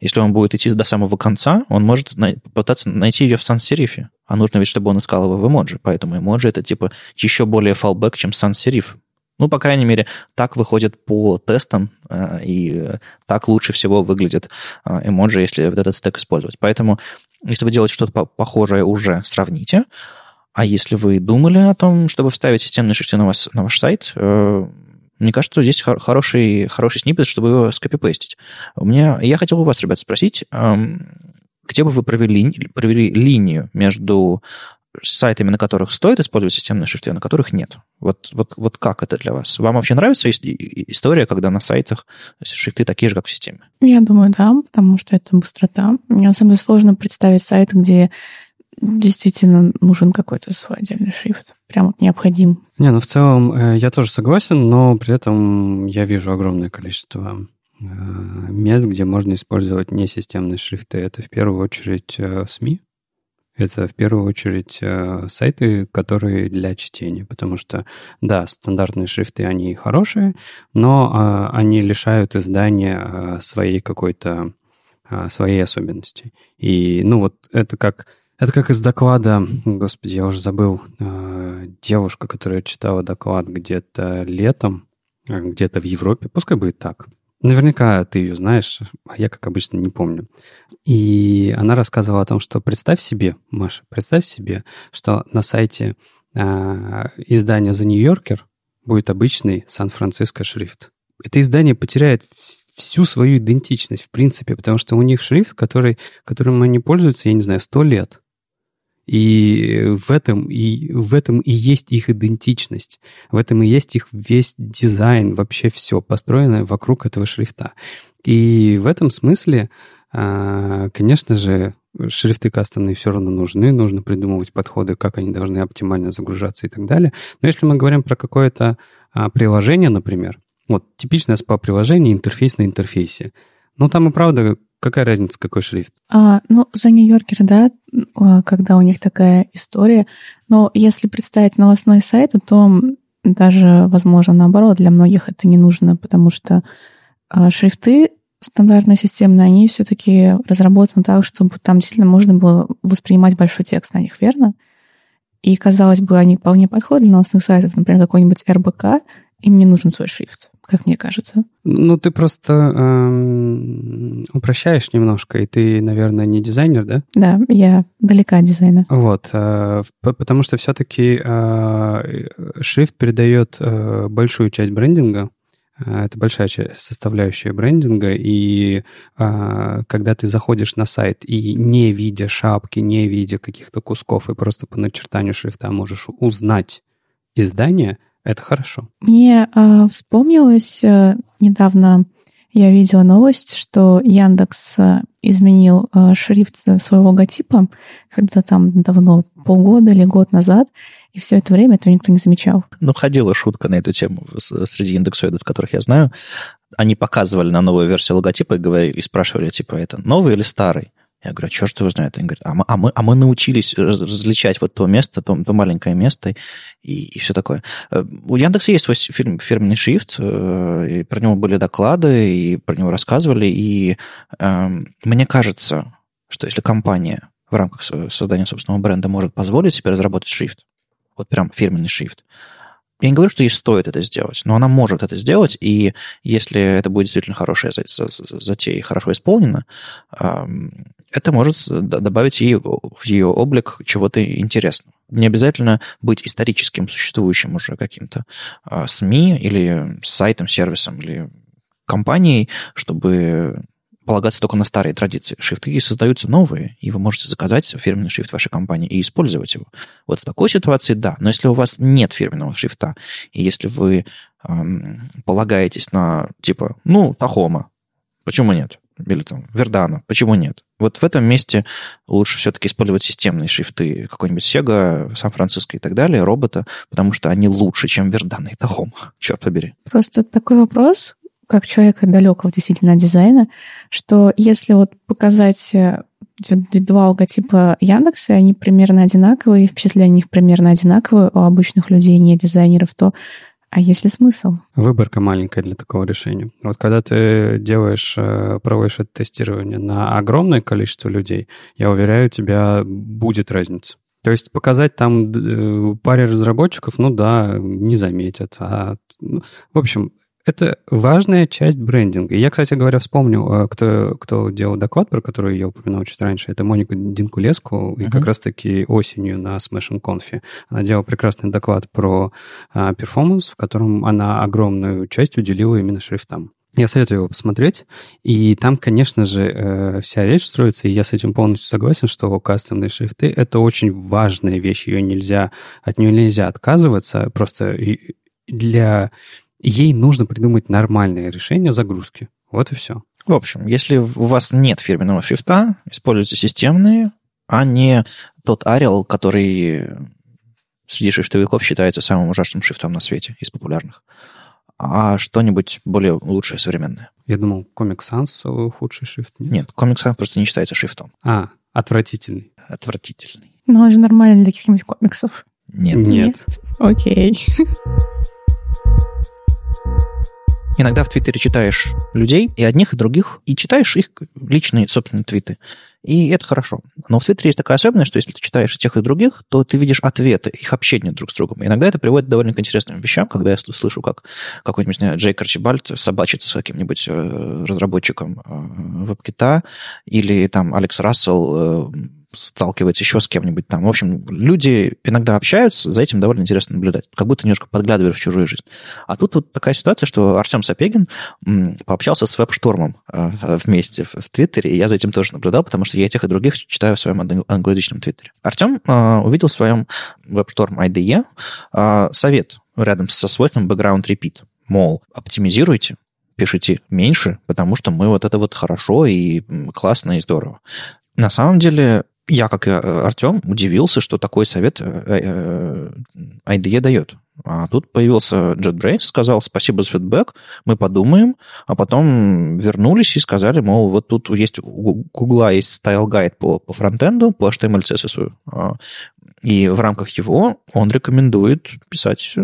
если он будет идти до самого конца, он может на- пытаться найти ее в sans-серифе. А нужно ведь, чтобы он искал его в эмоджи. Поэтому эмоджи это типа еще более fallback, чем sans-сериф. Ну, по крайней мере, так выходит по тестам, э, и так лучше всего выглядит э, эмоджи, если вот этот стек использовать. Поэтому, если вы делаете что-то похожее уже, сравните. А если вы думали о том, чтобы вставить системные шрифты на, вас, на ваш сайт, э, мне кажется, здесь хороший, хороший сниппет, чтобы его скопипестить. У меня, я хотел у вас, ребят, спросить, где бы вы провели, провели линию между сайтами, на которых стоит использовать системные шрифты, а на которых нет. Вот, вот, вот как это для вас? Вам вообще нравится история, когда на сайтах шрифты такие же, как в системе? Я думаю, да, потому что это быстрота. Мне на самом деле сложно представить сайт, где действительно нужен какой-то свой отдельный шрифт. Прям вот необходим. Не, ну в целом э, я тоже согласен, но при этом я вижу огромное количество э, мест, где можно использовать несистемные шрифты. Это в первую очередь э, СМИ, это в первую очередь сайты, которые для чтения, потому что, да, стандартные шрифты, они хорошие, но они лишают издания своей какой-то, своей особенности. И, ну, вот это как это как из доклада, господи, я уже забыл, э, девушка, которая читала доклад где-то летом, э, где-то в Европе, пускай будет так. Наверняка ты ее знаешь, а я, как обычно, не помню. И она рассказывала о том, что представь себе, Маша, представь себе, что на сайте э, издания The New Yorker будет обычный Сан-Франциско шрифт. Это издание потеряет всю свою идентичность, в принципе, потому что у них шрифт, который, которым они пользуются, я не знаю, сто лет. И в этом и, в этом и есть их идентичность. В этом и есть их весь дизайн, вообще все построено вокруг этого шрифта. И в этом смысле, а, конечно же, шрифты кастомные все равно нужны, нужно придумывать подходы, как они должны оптимально загружаться и так далее. Но если мы говорим про какое-то а, приложение, например, вот типичное SPA-приложение, интерфейс на интерфейсе, ну там и правда Какая разница, какой шрифт? А, ну, за Нью-Йоркер, да, а, когда у них такая история. Но если представить новостной сайт, то даже, возможно, наоборот, для многих это не нужно, потому что а, шрифты стандартные системные, они все-таки разработаны так, чтобы там действительно можно было воспринимать большой текст на них, верно? И, казалось бы, они вполне подходят для новостных сайтов, например, какой-нибудь РБК, им не нужен свой шрифт как мне кажется. Ну, ты просто эм, упрощаешь немножко, и ты, наверное, не дизайнер, да? Да, я далека от дизайна. Вот, э, потому что все-таки э, шрифт передает э, большую часть брендинга, э, это большая часть, составляющая брендинга, и а, когда ты заходишь на сайт и не видя шапки, не видя каких-то кусков, и просто по начертанию шрифта можешь узнать издание, это хорошо. Мне э, вспомнилось э, недавно, я видела новость, что Яндекс э, изменил э, шрифт своего логотипа, когда там давно, полгода или год назад, и все это время этого никто не замечал. Ну, ходила шутка на эту тему среди индексоидов, которых я знаю. Они показывали на новую версию логотипа и, говорили, и спрашивали, типа, это новый или старый? Я говорю, а черт его знает. Они говорят, а мы, а мы, а мы научились различать вот то место, то, то маленькое место и, и все такое. Э, у Яндекса есть свой фирм, фирменный шрифт, э, и про него были доклады, и про него рассказывали, и э, мне кажется, что если компания в рамках создания собственного бренда может позволить себе разработать шрифт, вот прям фирменный шрифт, я не говорю, что ей стоит это сделать, но она может это сделать, и если это будет действительно хорошая затея и хорошо исполнено, это может добавить ей в ее облик чего-то интересного. Не обязательно быть историческим, существующим уже каким-то а, СМИ или сайтом, сервисом или компанией, чтобы полагаться только на старые традиции. Шрифты создаются новые, и вы можете заказать фирменный шрифт вашей компании и использовать его. Вот в такой ситуации да, но если у вас нет фирменного шрифта, и если вы эм, полагаетесь на, типа, ну, Тахома, почему нет? Или там Вердана, почему нет? Вот в этом месте лучше все-таки использовать системные шрифты, какой-нибудь Sega, Сан-Франциско и так далее, робота, потому что они лучше, чем Вердана и Тахома. Черт побери. Просто такой вопрос, как человека далекого действительно от дизайна, что если вот показать э, два логотипа Яндекса, они примерно одинаковые, впечатления них примерно одинаковые у обычных людей, не дизайнеров, то а есть ли смысл? Выборка маленькая для такого решения. Вот когда ты делаешь, э, проводишь это тестирование на огромное количество людей, я уверяю, у тебя будет разница. То есть показать там э, паре разработчиков, ну да, не заметят. А, ну, в общем, это важная часть брендинга. Я, кстати говоря, вспомнил, э, кто, кто делал доклад, про который я упоминал чуть раньше. Это Моника Динкулеску. Uh-huh. И как раз-таки осенью на Smashing Conf она делала прекрасный доклад про а, перформанс, в котором она огромную часть уделила именно шрифтам. Я советую его посмотреть. И там, конечно же, э, вся речь строится, и я с этим полностью согласен, что кастомные шрифты — это очень важная вещь. Ее нельзя, от нее нельзя отказываться. Просто для ей нужно придумать нормальное решение загрузки. Вот и все. В общем, если у вас нет фирменного шрифта, используйте системные, а не тот Arial, который среди шрифтовиков считается самым ужасным шрифтом на свете из популярных. А что-нибудь более лучшее, современное. Я думал, Comic Sans худший шрифт. Нет, нет Comic Sans просто не считается шрифтом. А, отвратительный. Отвратительный. Но он же нормальный для каких-нибудь комиксов. Нет. Нет. Окей. Иногда в Твиттере читаешь людей, и одних, и других, и читаешь их личные собственные твиты. И это хорошо. Но в Твиттере есть такая особенность, что если ты читаешь и тех, и других, то ты видишь ответы, их общение друг с другом. И иногда это приводит к довольно интересным вещам, когда я слышу, как какой-нибудь, не знаю, Джейк Арчибальд собачится с каким-нибудь э, разработчиком э, веб-кита, или там Алекс Рассел э, сталкивается еще с кем-нибудь там. В общем, люди иногда общаются, за этим довольно интересно наблюдать, как будто немножко подглядываешь в чужую жизнь. А тут вот такая ситуация, что Артем Сапегин пообщался с веб-штормом э, вместе в Твиттере, и я за этим тоже наблюдал, потому что я тех и других читаю в своем англоязычном Твиттере. Артем э, увидел в своем веб-шторм IDE совет рядом со свойством background repeat. Мол, оптимизируйте, пишите меньше, потому что мы вот это вот хорошо и классно и здорово. На самом деле, я, как и э, Артем, удивился, что такой совет э, э, IDE дает. А тут появился JetBrains, сказал спасибо за фидбэк, мы подумаем, а потом вернулись и сказали, мол, вот тут есть у Гугла есть style guide по, по фронтенду, по HTML, CSS, а, и в рамках его он рекомендует писать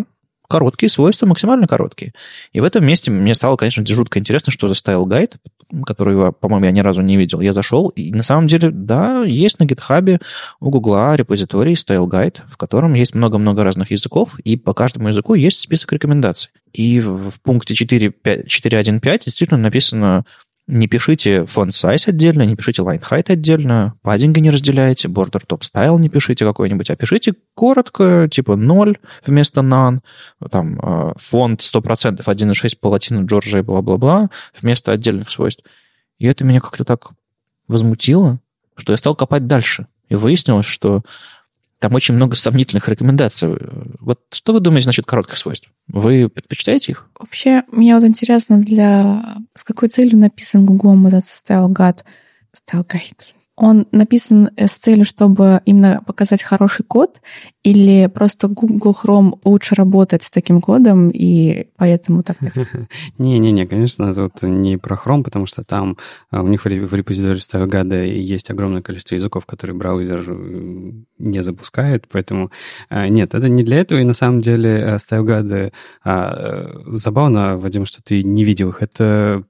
короткие свойства, максимально короткие. И в этом месте мне стало, конечно, жутко интересно, что за style guide, который, по-моему, я ни разу не видел. Я зашел, и на самом деле, да, есть на гитхабе у Гугла репозиторий style guide, в котором есть много-много разных языков, и по каждому языку есть список рекомендаций. И в пункте 4.1.5 действительно написано не пишите font size отдельно, не пишите line height отдельно, паддинга не разделяйте, border top style не пишите какой-нибудь, а пишите коротко, типа 0 вместо none, там э, фонд 100% 1.6 по латину Джорджа и бла-бла-бла вместо отдельных свойств. И это меня как-то так возмутило, что я стал копать дальше. И выяснилось, что там очень много сомнительных рекомендаций. Вот что вы думаете насчет коротких свойств? Вы предпочитаете их? Вообще, мне вот интересно, для с какой целью написан Google этот style guide, style guide, он написан с целью, чтобы именно показать хороший код, или просто Google Chrome лучше работает с таким кодом, и поэтому так написано? Не-не-не, конечно, тут не про Chrome, потому что там а, у них в репозитории StyleGuide есть огромное количество языков, которые браузер э, не запускает, поэтому нет, это не для этого, и на самом деле StyleGuide а, э, забавно, Вадим, что ты не видел их, это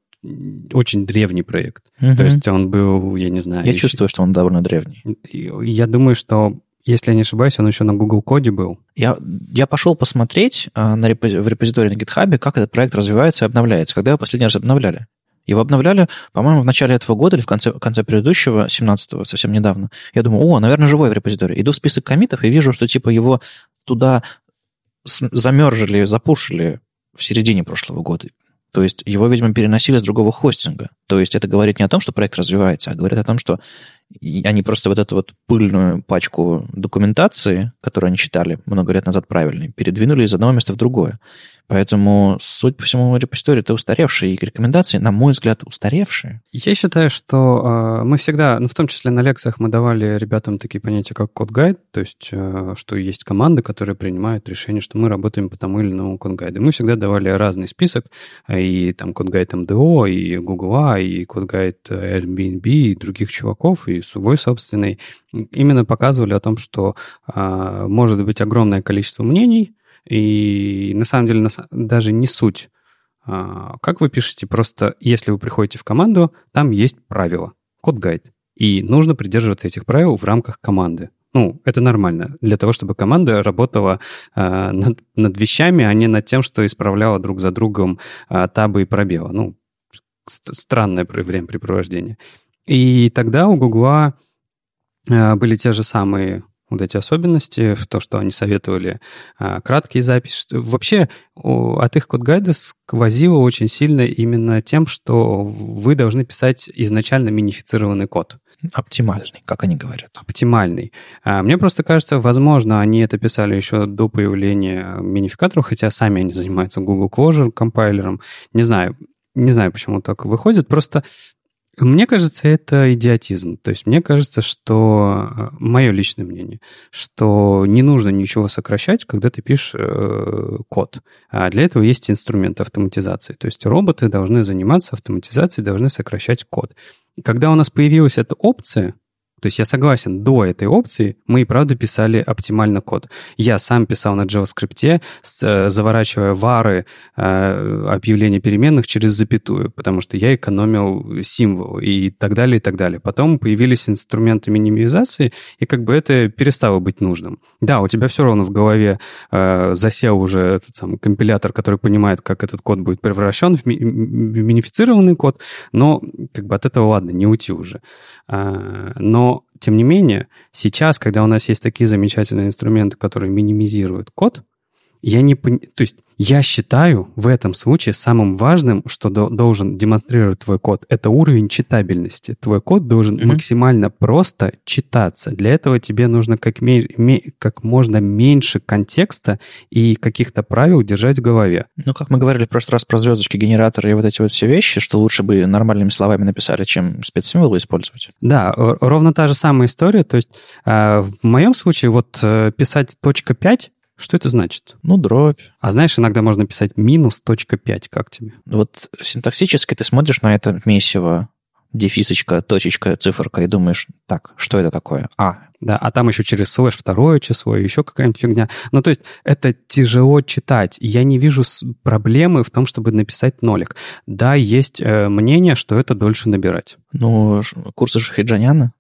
очень древний проект. Угу. То есть он был, я не знаю... Я еще... чувствую, что он довольно древний. Я думаю, что если я не ошибаюсь, он еще на Google Коде был. Я, я пошел посмотреть а, на репози, в репозитории на GitHub, как этот проект развивается и обновляется. Когда его последний раз обновляли? Его обновляли, по-моему, в начале этого года или в конце, в конце предыдущего, 17-го, совсем недавно. Я думаю, о, наверное, живой в репозитории. Иду в список комитов и вижу, что типа его туда замержили, запушили в середине прошлого года. То есть его, видимо, переносили с другого хостинга. То есть это говорит не о том, что проект развивается, а говорит о том, что они просто вот эту вот пыльную пачку документации, которую они читали много лет назад правильной, передвинули из одного места в другое. Поэтому, судя по всему, репозиторий это устаревшие, и рекомендации, на мой взгляд, устаревшие. Я считаю, что э, мы всегда, ну, в том числе на лекциях мы давали ребятам такие понятия, как code guide, то есть, э, что есть команды, которые принимают решение, что мы работаем по тому или иному code guide у. Мы всегда давали разный список, и там code guide mdo, и Google, и code guide Airbnb, и других чуваков, и свой собственный. Именно показывали о том, что э, может быть огромное количество мнений, и на самом деле даже не суть. А, как вы пишете, просто если вы приходите в команду, там есть правила, код-гайд. И нужно придерживаться этих правил в рамках команды. Ну, это нормально для того, чтобы команда работала э, над, над вещами, а не над тем, что исправляла друг за другом э, табы и пробелы. Ну, странное времяпрепровождение. И тогда у Гугла э, были те же самые вот эти особенности, в то, что они советовали а, краткие записи. Вообще от их код-гайда сквозило очень сильно именно тем, что вы должны писать изначально минифицированный код. Оптимальный, как они говорят. Оптимальный. А, мне просто кажется, возможно, они это писали еще до появления минификаторов, хотя сами они занимаются Google Closure компайлером. Не знаю, не знаю, почему так выходит. Просто Мне кажется, это идиотизм. То есть мне кажется, что э, мое личное мнение, что не нужно ничего сокращать, когда ты пишешь э, код. А для этого есть инструмент автоматизации. То есть роботы должны заниматься автоматизацией, должны сокращать код. Когда у нас появилась эта опция, то есть я согласен, до этой опции мы и правда писали оптимально код. Я сам писал на JavaScript, э, заворачивая вары э, объявления переменных через запятую, потому что я экономил символ и так далее, и так далее. Потом появились инструменты минимизации, и как бы это перестало быть нужным. Да, у тебя все равно в голове э, засел уже этот самый компилятор, который понимает, как этот код будет превращен в, в минифицированный код, но как бы от этого ладно, не уйти уже. А, тем не менее, сейчас, когда у нас есть такие замечательные инструменты, которые минимизируют код, я не пон... То есть я считаю в этом случае самым важным, что до, должен демонстрировать твой код, это уровень читабельности. Твой код должен mm-hmm. максимально просто читаться. Для этого тебе нужно как, ме- ме- как можно меньше контекста и каких-то правил держать в голове. Ну, как мы говорили в прошлый раз про звездочки, генераторы и вот эти вот все вещи, что лучше бы нормальными словами написали, чем спецсимволы использовать. Да, ровно та же самая история. То есть э, в моем случае вот э, писать точка 5 что это значит? Ну, дробь. А знаешь, иногда можно писать минус точка 5, как тебе? Вот синтаксически ты смотришь на это месиво, дефисочка, точечка, циферка, и думаешь, так, что это такое? А. Да, а там еще через слэш второе число, еще какая-нибудь фигня. Ну, то есть это тяжело читать. Я не вижу проблемы в том, чтобы написать нолик. Да, есть э, мнение, что это дольше набирать. Ну, курсы Шахиджаняна,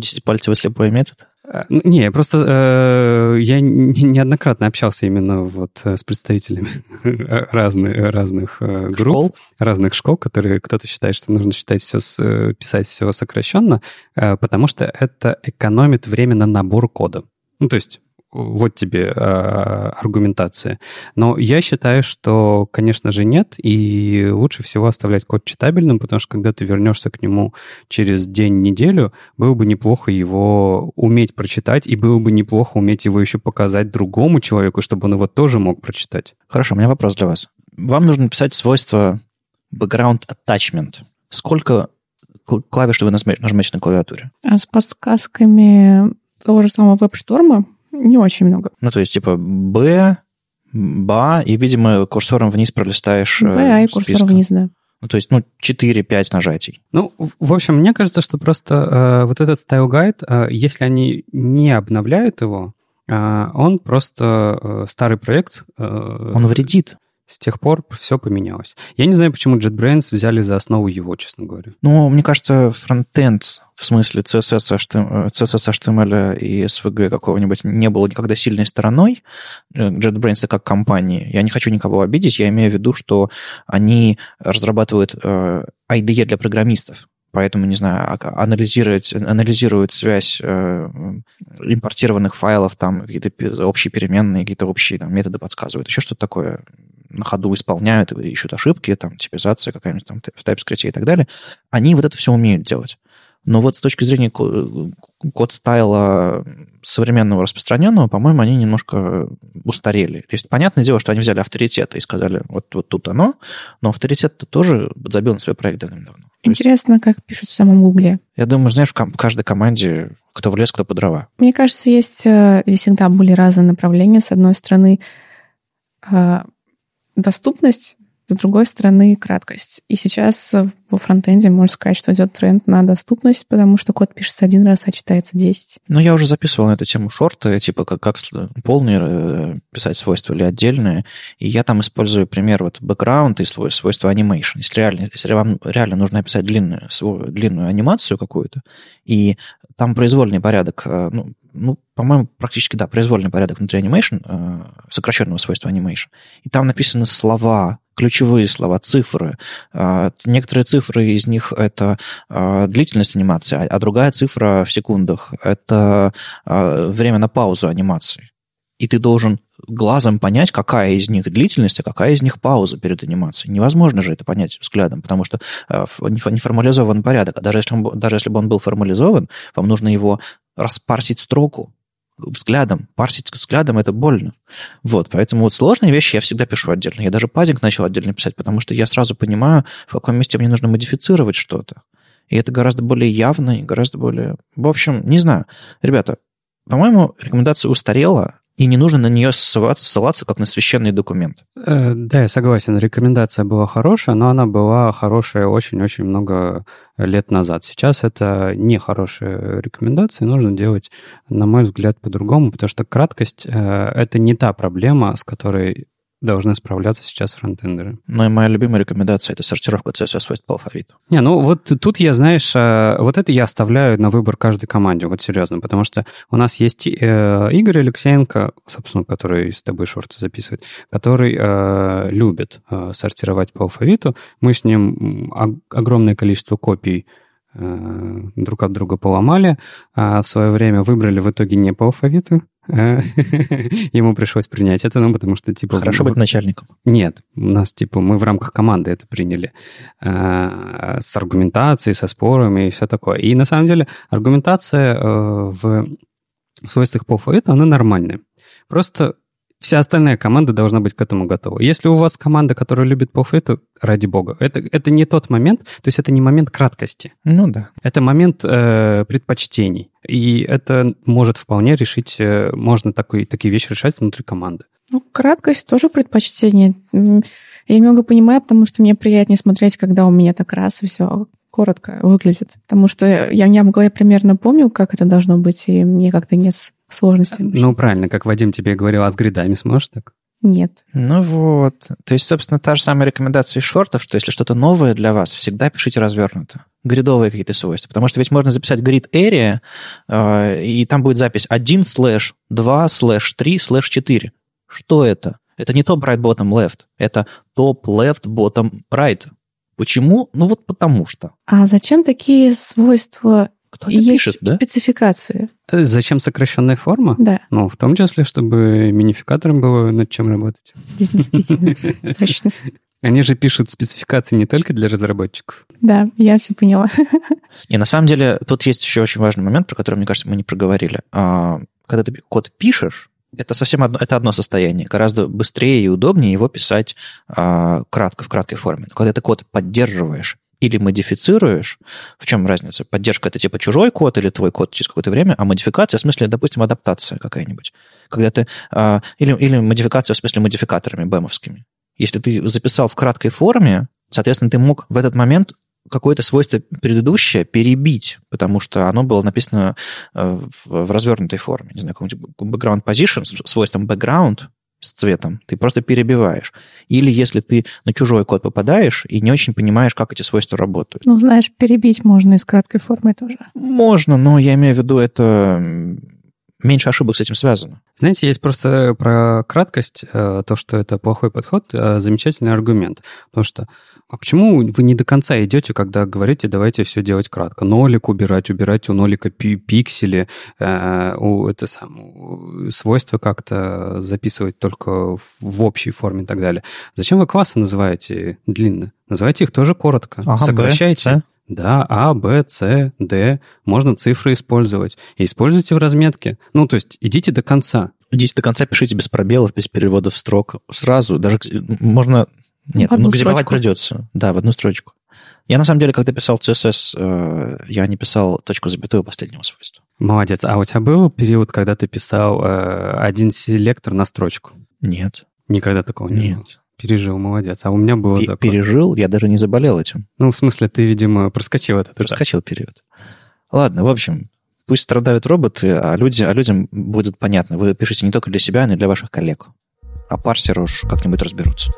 десятипальцевый слепой метод. Э, не, просто э, я неоднократно общался именно вот э, с представителями разных, разных э, групп, школ? разных школ, которые кто-то считает, что нужно считать все, писать все сокращенно, э, потому что это экономит время на набор кода. Ну, то есть вот тебе э, аргументация. Но я считаю, что, конечно же, нет, и лучше всего оставлять код читабельным, потому что когда ты вернешься к нему через день-неделю, было бы неплохо его уметь прочитать, и было бы неплохо уметь его еще показать другому человеку, чтобы он его тоже мог прочитать. Хорошо, у меня вопрос для вас. Вам нужно написать свойство background attachment. Сколько клавиш вы нажмете на клавиатуре? А с подсказками того же самого веб-шторма не очень много. Ну, то есть, типа, Б, БА, и, видимо, курсором вниз пролистаешь Б, А и курсором вниз, да. Ну, то есть, ну, 4-5 нажатий. Ну, в общем, мне кажется, что просто э, вот этот guide, э, если они не обновляют его, э, он просто э, старый проект. Э, он вредит. С тех пор все поменялось. Я не знаю, почему JetBrains взяли за основу его, честно говоря. Ну, мне кажется, фронтенд в смысле CSS, CSS HTML и SVG какого-нибудь не было никогда сильной стороной JetBrains как компании. Я не хочу никого обидеть, я имею в виду, что они разрабатывают э, IDE для программистов. Поэтому, не знаю, а, анализировать, анализируют связь э, импортированных файлов, там какие-то общие переменные, какие-то общие там, методы подсказывают, еще что-то такое на ходу исполняют, ищут ошибки, там, типизация какая-нибудь там в TypeScript и так далее. Они вот это все умеют делать. Но вот с точки зрения код-стайла современного распространенного, по-моему, они немножко устарели. То есть, понятное дело, что они взяли авторитет и сказали, вот, вот тут оно, но авторитет-то тоже забил на свой проект давным-давно. Интересно, есть, как пишут в самом Гугле. Я думаю, знаешь, в каждой команде кто в лес, кто по дрова. Мне кажется, есть э, всегда были разные направления. С одной стороны, э, доступность с другой стороны, краткость. И сейчас во фронтенде можно сказать, что идет тренд на доступность, потому что код пишется один раз, а читается 10. Ну, я уже записывал на эту тему шорты, типа как, как полные э, писать свойства или отдельные. И я там использую пример вот background и свойства animation. Если реально, если вам реально нужно описать длинную, длинную анимацию какую-то, и там произвольный порядок, э, ну, ну, по-моему, практически, да, произвольный порядок внутри animation, э, сокращенного свойства animation. И там написаны слова, ключевые слова, цифры. А, некоторые цифры из них это длительность анимации, а, а другая цифра в секундах это время на паузу анимации. И ты должен глазом понять, какая из них длительность, а какая из них пауза перед анимацией. Невозможно же это понять взглядом, потому что не формализован порядок. А даже если, он, даже если бы он был формализован, вам нужно его распарсить строку, взглядом. Парсить взглядом это больно. Вот, поэтому вот сложные вещи я всегда пишу отдельно. Я даже паддинг начал отдельно писать, потому что я сразу понимаю, в каком месте мне нужно модифицировать что-то. И это гораздо более явно и гораздо более... В общем, не знаю. Ребята, по-моему, рекомендация устарела, и не нужно на нее ссылаться, ссылаться как на священный документ. Э, да, я согласен. Рекомендация была хорошая, но она была хорошая очень-очень много лет назад. Сейчас это не хорошая рекомендация, нужно делать, на мой взгляд, по-другому, потому что краткость э, — это не та проблема, с которой должны справляться сейчас фронтендеры. Ну и моя любимая рекомендация — это сортировка CSS-свойств по алфавиту. Не, ну вот тут я, знаешь, э, вот это я оставляю на выбор каждой команде, вот серьезно, потому что у нас есть э, Игорь Алексеенко, собственно, который с тобой шорты записывает, который э, любит э, сортировать по алфавиту. Мы с ним огромное количество копий друг от друга поломали, а в свое время выбрали в итоге не по алфавиту, Ему пришлось принять это, ну, потому что, типа... Хорошо быть начальником. Нет, у нас, типа, мы в рамках команды это приняли. Э, с аргументацией, со спорами и все такое. И, на самом деле, аргументация э, в свойствах по алфавиту, она нормальная. Просто вся остальная команда должна быть к этому готова. Если у вас команда, которая любит то ради бога. Это, это не тот момент, то есть это не момент краткости. Ну да. Это момент э, предпочтений. И это может вполне решить, э, можно такой, такие вещи решать внутри команды. Ну, краткость тоже предпочтение. Я немного понимаю, потому что мне приятнее смотреть, когда у меня так раз и все коротко выглядит. Потому что я, я голове примерно помню, как это должно быть, и мне как-то нет сложностей. Ну, правильно, как Вадим тебе говорил, а с гридами сможешь так? Нет. Ну вот. То есть, собственно, та же самая рекомендация из шортов, что если что-то новое для вас, всегда пишите развернуто. Гридовые какие-то свойства. Потому что ведь можно записать grid area, э, и там будет запись 1 слэш 2 слэш 3 слэш 4. Что это? Это не top right bottom left, это top left bottom right. Почему? Ну вот потому что. А зачем такие свойства кто-то есть пишет, да? спецификации. Э, зачем сокращенная форма? Да. Ну, в том числе, чтобы минификатором было над чем работать. Здесь действительно, точно. Они же пишут спецификации не только для разработчиков. Да, я все поняла. И на самом деле тут есть еще очень важный момент, про который, мне кажется, мы не проговорили. А, когда ты код пишешь, это совсем одно, это одно состояние. Гораздо быстрее и удобнее его писать а, кратко, в краткой форме. Но когда ты код поддерживаешь или модифицируешь, в чем разница? Поддержка это типа чужой код или твой код через какое-то время, а модификация в смысле, допустим, адаптация какая-нибудь. Когда ты, а, или, или модификация в смысле модификаторами бэмовскими. Если ты записал в краткой форме, соответственно, ты мог в этот момент какое-то свойство предыдущее перебить, потому что оно было написано э, в развернутой форме. Не знаю, какой-нибудь background position с свойством background, с цветом, ты просто перебиваешь. Или если ты на чужой код попадаешь и не очень понимаешь, как эти свойства работают. Ну, знаешь, перебить можно и с краткой формой тоже. Можно, но я имею в виду это меньше ошибок с этим связано. Знаете, есть просто про краткость, э, то, что это плохой подход, э, замечательный аргумент. Потому что, а почему вы не до конца идете, когда говорите, давайте все делать кратко? Нолик убирать, убирать у нолика пиксели, э, у, это сам, свойства как-то записывать только в общей форме и так далее. Зачем вы классы называете длинно? Называйте их тоже коротко. Ага, Сокращайте. Да, А, Б, С, Д. Можно цифры использовать. И используйте в разметке. Ну, то есть идите до конца. Идите до конца, пишите без пробелов, без переводов строк. Сразу, даже можно... Нет, ну, газевать придется. Да, в одну строчку. Я, на самом деле, когда писал CSS, э, я не писал точку запятую последнего свойства. Молодец. А у тебя был период, когда ты писал э, один селектор на строчку? Нет. Никогда такого не Нет. было? Пережил, молодец. А у меня было П- такое. Пережил? Я даже не заболел этим. Ну, в смысле, ты, видимо, проскочил этот Проскочил период. Ладно, в общем, пусть страдают роботы, а, люди, а людям будет понятно. Вы пишете не только для себя, но и для ваших коллег. А парсеры уж как-нибудь разберутся.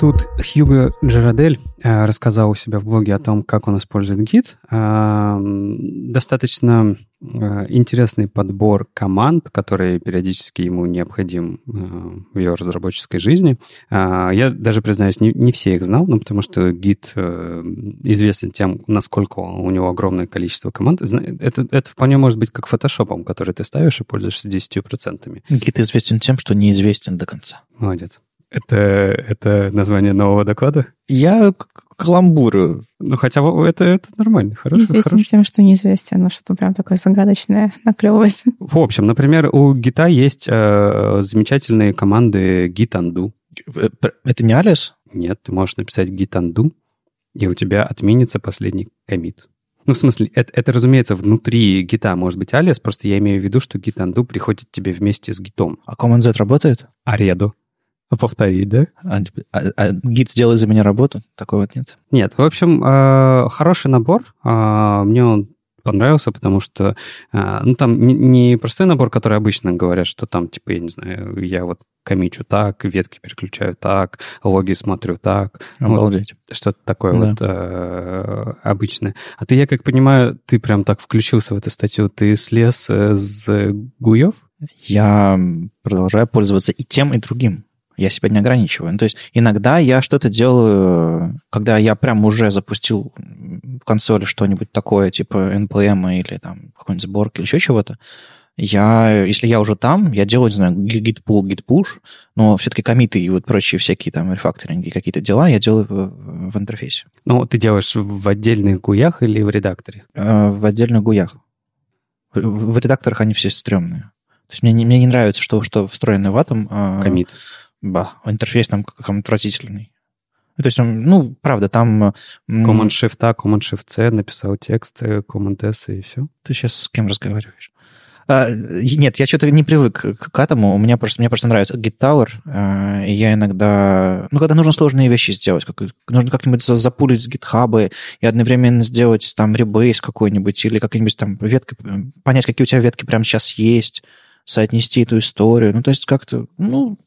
Тут Хьюго Джерадель э, рассказал у себя в блоге о том, как он использует гид. Э, достаточно э, интересный подбор команд, которые периодически ему необходим в ее разработческой жизни. Я даже, признаюсь, не, не все их знал, ну, потому что гид известен тем, насколько у него огромное количество команд. Это, это вполне может быть как фотошопом, который ты ставишь и пользуешься 10%. Гид известен тем, что неизвестен до конца. Молодец. Это, это название нового доклада? Я каламбурю. Ну, хотя это, это нормально, хорошо. Известен хорошо. тем, что неизвестен, но что-то прям такое загадочное наклевывается. В общем, например, у гита есть э, замечательные команды git undo. Э, это не Alice? Нет, ты можешь написать git undo, и у тебя отменится последний комит. Ну, в смысле, это, это, разумеется, внутри гита может быть алиас, просто я имею в виду, что git undo приходит тебе вместе с гитом. А Command Z работает? А реду? А повтори, да? А, а, а гид сделай за меня работу? Такого вот нет? Нет, в общем, э, хороший набор. Э, мне он понравился, потому что, а, ну, там не, простой набор, который обычно говорят, что там, типа, я не знаю, я вот комичу так, ветки переключаю так, логи смотрю так. Ну, Обалдеть. Вот, что-то такое да. вот э, обычное. А ты, я как понимаю, ты прям так включился в эту статью, ты слез э, с гуев? Я продолжаю пользоваться и тем, и другим. Я себя не ограничиваю. Ну, то есть иногда я что-то делаю, когда я прям уже запустил в консоли что-нибудь такое, типа NPM или там какой-нибудь сборки или еще чего-то, я, если я уже там, я делаю, не знаю, git pull, git push, но все-таки комиты и вот прочие всякие там рефакторинги, какие-то дела я делаю в, в интерфейсе. Ну, ты делаешь в отдельных гуях или в редакторе? Э, в отдельных гуях. В, в редакторах они все стрёмные. То есть мне, мне не нравится, что, что встроено в Atom. А... Комит. Ба, интерфейс там как отвратительный. То есть, ну, правда, там... Command-Shift-A, Command-Shift-C, написал текст, Command-S и все. Ты сейчас с кем разговариваешь? А, нет, я что-то не привык к, к этому. У меня просто, мне просто нравится Git Tower, а, и я иногда... Ну, когда нужно сложные вещи сделать, как, нужно как-нибудь запулить с GitHub и одновременно сделать там ребейс какой-нибудь или как-нибудь там ветка, понять, какие у тебя ветки прямо сейчас есть, соотнести эту историю. Ну, то есть как-то, ну,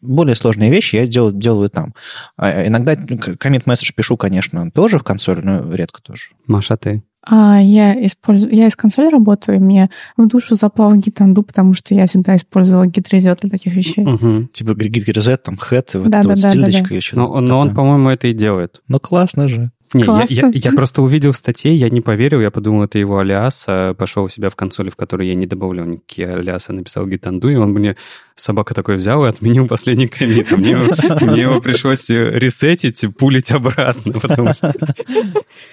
более сложные вещи я делаю, делаю там. А иногда коммент месседж пишу, конечно, тоже в консоли, но редко тоже. Маша, ты? А, я, использую, я из консоли работаю, и мне в душу запал гитанду, потому что я всегда использовала гитрезет для таких вещей. Угу. Типа гитрезет, там хэт, вот да, эта да, вот да, стильдочка да, да. еще. Но, но он, по-моему, это и делает. Ну, классно же. Не, я, я, я просто увидел в статье, я не поверил, я подумал, это его алиас, а пошел у себя в консоли, в которой я не добавлял никакие алиасы, написал гитанду, и он мне, собака такой взял и отменил последний комит. А мне, мне его пришлось ресетить, пулить обратно, потому что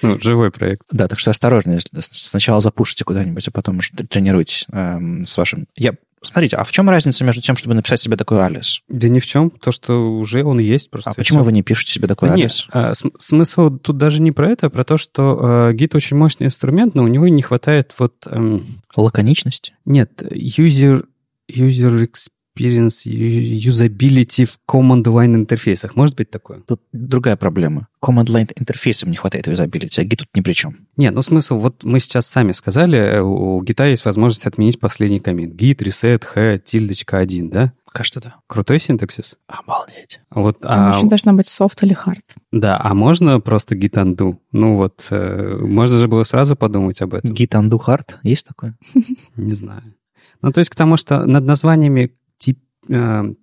ну, живой проект. Да, так что осторожно, сначала запушите куда-нибудь, а потом уже тренируйтесь э, с вашим... Я Смотрите, а в чем разница между тем, чтобы написать себе такой алис? Да ни в чем, то, что уже он есть просто. А почему все. вы не пишете себе такой да алис? Нет, а, смысл тут даже не про это, а про то, что э, Git очень мощный инструмент, но у него не хватает вот... Эм... Лаконичности? Нет, user, user experience, юзабилити в command line интерфейсах. Может быть такое? Тут другая проблема. Command line интерфейсом не хватает юзабилити, а Git тут ни при чем. Нет, ну смысл, вот мы сейчас сами сказали, э, у Git есть возможность отменить последний коммент. Git, reset, h, тильдочка 1, да? Кажется, да. Крутой синтаксис. Обалдеть. Вот, Там а... еще должна быть soft или hard. Да, а можно просто git undo? Ну вот, э, можно же было сразу подумать об этом. Git undo hard? Есть такое? Не знаю. Ну, то есть к тому, что над названиями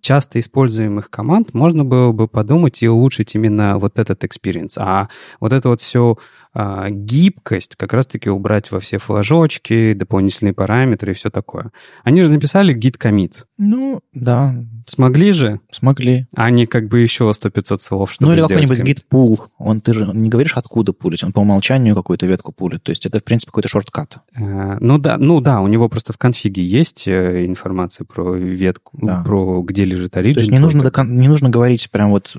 часто используемых команд можно было бы подумать и улучшить именно вот этот experience. А вот это вот все а, гибкость как раз-таки убрать во все флажочки, дополнительные параметры и все такое. Они же написали git commit. Ну, да. Смогли же? Смогли. А они как бы еще 100-500 слов, чтобы Ну или какой-нибудь git pull. Он, ты же не говоришь, откуда пулить, он по умолчанию какую-то ветку пулит. То есть это, в принципе, какой-то шорткат. А, ну да, ну да, у него просто в конфиге есть э, информация про ветку, да. про где лежит origin. То есть не нужно, до, не нужно говорить прям вот...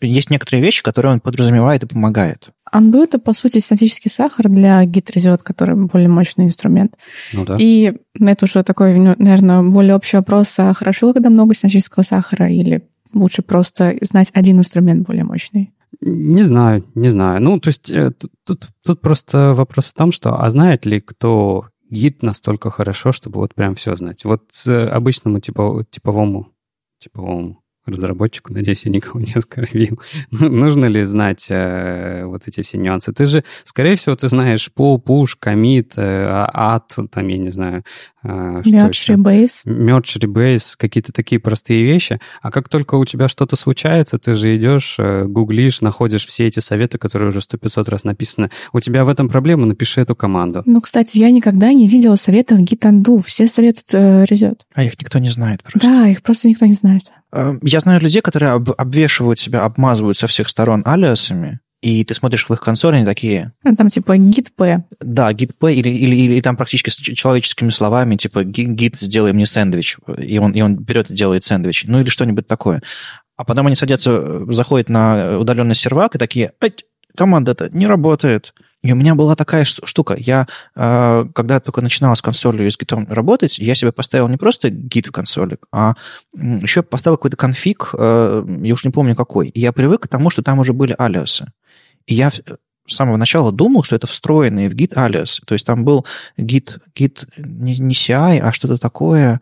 Есть некоторые вещи, которые он подразумевает и помогает. Undo — это, по сути, статический сахар для гитрезет, который более мощный инструмент. Ну, да. И это уже такой, наверное, более общий вопрос, а хорошо, когда много статического сахара, или лучше просто знать один инструмент более мощный? Не знаю, не знаю. Ну, то есть э, тут, тут, тут просто вопрос в том, что а знает ли кто гид настолько хорошо, чтобы вот прям все знать? Вот обычному типов, типовому, типовому разработчику, надеюсь, я никого не оскорбил. Ну, нужно ли знать э, вот эти все нюансы? Ты же, скорее всего, ты знаешь pull, push, commit, э, add, там, я не знаю, э, Merge, rebase. Merge, rebase, какие-то такие простые вещи. А как только у тебя что-то случается, ты же идешь, э, гуглишь, находишь все эти советы, которые уже сто пятьсот раз написаны. У тебя в этом проблема, напиши эту команду. Ну, кстати, я никогда не видела советов git undo. Все советуют э, резет. А их никто не знает просто. Да, их просто никто не знает. Э, я знаю людей, которые об, обвешивают себя, обмазывают со всех сторон алиасами, и ты смотришь в их консоли, они такие... Ну, там типа git p. Да, git p, или, или, или там практически с человеческими словами, типа git, сделай мне сэндвич, и он, и он берет и делает сэндвич, ну или что-нибудь такое. А потом они садятся, заходят на удаленный сервак и такие, команда это не работает. И у меня была такая штука. Я, э, когда только начинала с консолью и с гитом работать, я себе поставил не просто гит в консоли, а еще поставил какой-то конфиг, э, я уж не помню какой. И я привык к тому, что там уже были алиасы. И я с самого начала думал, что это встроенные в гит алиас. То есть там был гит, гит не, не CI, а что-то такое,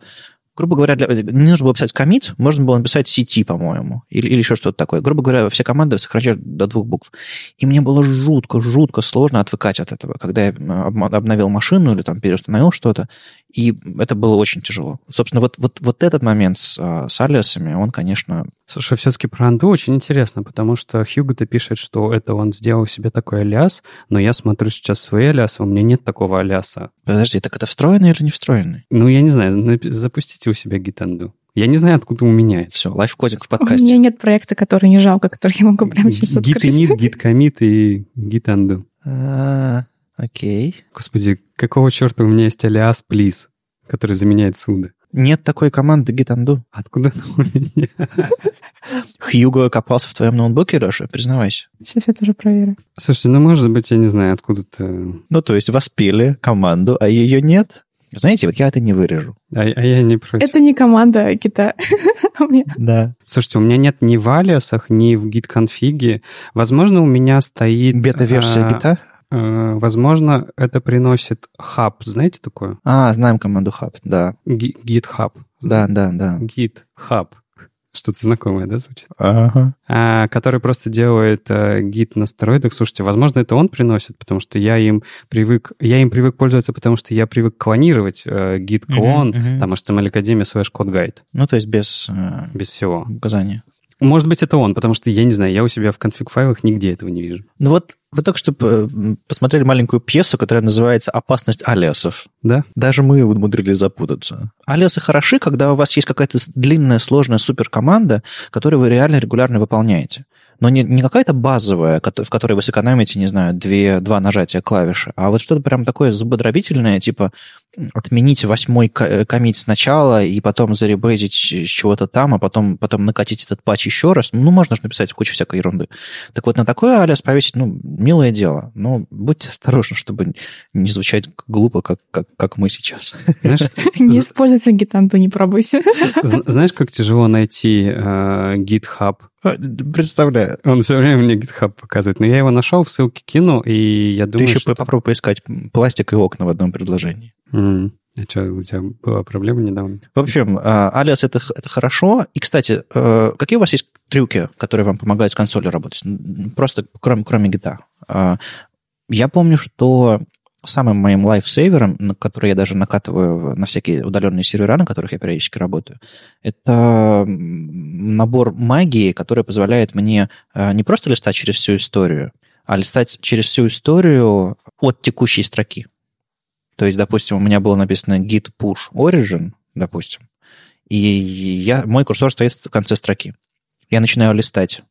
грубо говоря, для, не нужно было писать комит, можно было написать CT, по-моему, или, или еще что-то такое. Грубо говоря, все команды сокращают до двух букв. И мне было жутко, жутко сложно отвыкать от этого, когда я обновил машину или там переустановил что-то, и это было очень тяжело. Собственно, вот, вот, вот этот момент с, а, с алиасами, он, конечно... Слушай, все-таки про анду очень интересно, потому что Хьюго-то пишет, что это он сделал себе такой алиас, но я смотрю сейчас в свои алиасы, у меня нет такого алиаса. Подожди, так это встроенный или не встроенный? Ну, я не знаю, запустите у себя гитанду. Я не знаю, откуда у меня Все, лайфкодинг в подкасте. У меня нет проекта, который не жалко, который я могу прямо сейчас открыть. Гит init, commit и гитанду. Окей. Господи, какого черта у меня есть алиас please, который заменяет суда? Нет такой команды git Откуда у меня? Хьюго копался в твоем ноутбуке, Леша, признавайся. Сейчас я тоже проверю. Слушайте, ну, может быть, я не знаю, откуда-то... Ну, то есть воспели команду, а ее нет? Знаете, вот я это не вырежу. А, а я не против. Это не команда гита. Да. Слушайте, у меня нет ни в алиасах, ни в гит-конфиге. Возможно, у меня стоит... Бета-версия гита? Э, возможно, это приносит хаб. Знаете такое? А, знаем команду хаб, да. GitHub. Да, да, да. GitHub. Что-то знакомое, да, звучит? Ага. А, который просто делает а, гит на стероидах. Слушайте, возможно, это он приносит, потому что я им привык, я им привык пользоваться, потому что я привык клонировать а, git clone, угу, угу. там HTML Академия слэш code guide. Ну, то есть без... Э, без всего. Указания. Может быть, это он, потому что, я не знаю, я у себя в конфиг-файлах нигде этого не вижу. Ну вот вы только что посмотрели маленькую пьесу, которая называется «Опасность алиасов». Да? Даже мы умудрились запутаться. Алиасы хороши, когда у вас есть какая-то длинная, сложная суперкоманда, которую вы реально регулярно выполняете но не, не какая-то базовая, в которой вы сэкономите, не знаю, две, два нажатия клавиши, а вот что-то прям такое зубодробительное, типа отменить восьмой э, комит сначала и потом заребейзить с чего-то там, а потом, потом накатить этот патч еще раз. Ну, можно же написать кучу всякой ерунды. Так вот, на такое алиас повесить, ну, милое дело. Но будьте осторожны, чтобы не звучать глупо, как, как, как мы сейчас. Не используйте гитанту, не пробуйте. Знаешь, как тяжело найти э, GitHub а, представляю. Он все время мне GitHub показывает. Но я его нашел, в ссылке кину, и я думаю, Ты еще что... попробуй поискать пластик и окна в одном предложении. Mm. А что, у тебя была проблема недавно? В общем, а, алиас это, это хорошо. И, кстати, э, какие у вас есть трюки, которые вам помогают с консолью работать? Просто кроме, кроме гита. А, я помню, что самым моим лайфсейвером, на который я даже накатываю на всякие удаленные сервера, на которых я периодически работаю, это набор магии, который позволяет мне э, не просто листать через всю историю, а листать через всю историю от текущей строки. То есть, допустим, у меня было написано git push origin, допустим, и я, мой курсор стоит в конце строки. Я начинаю листать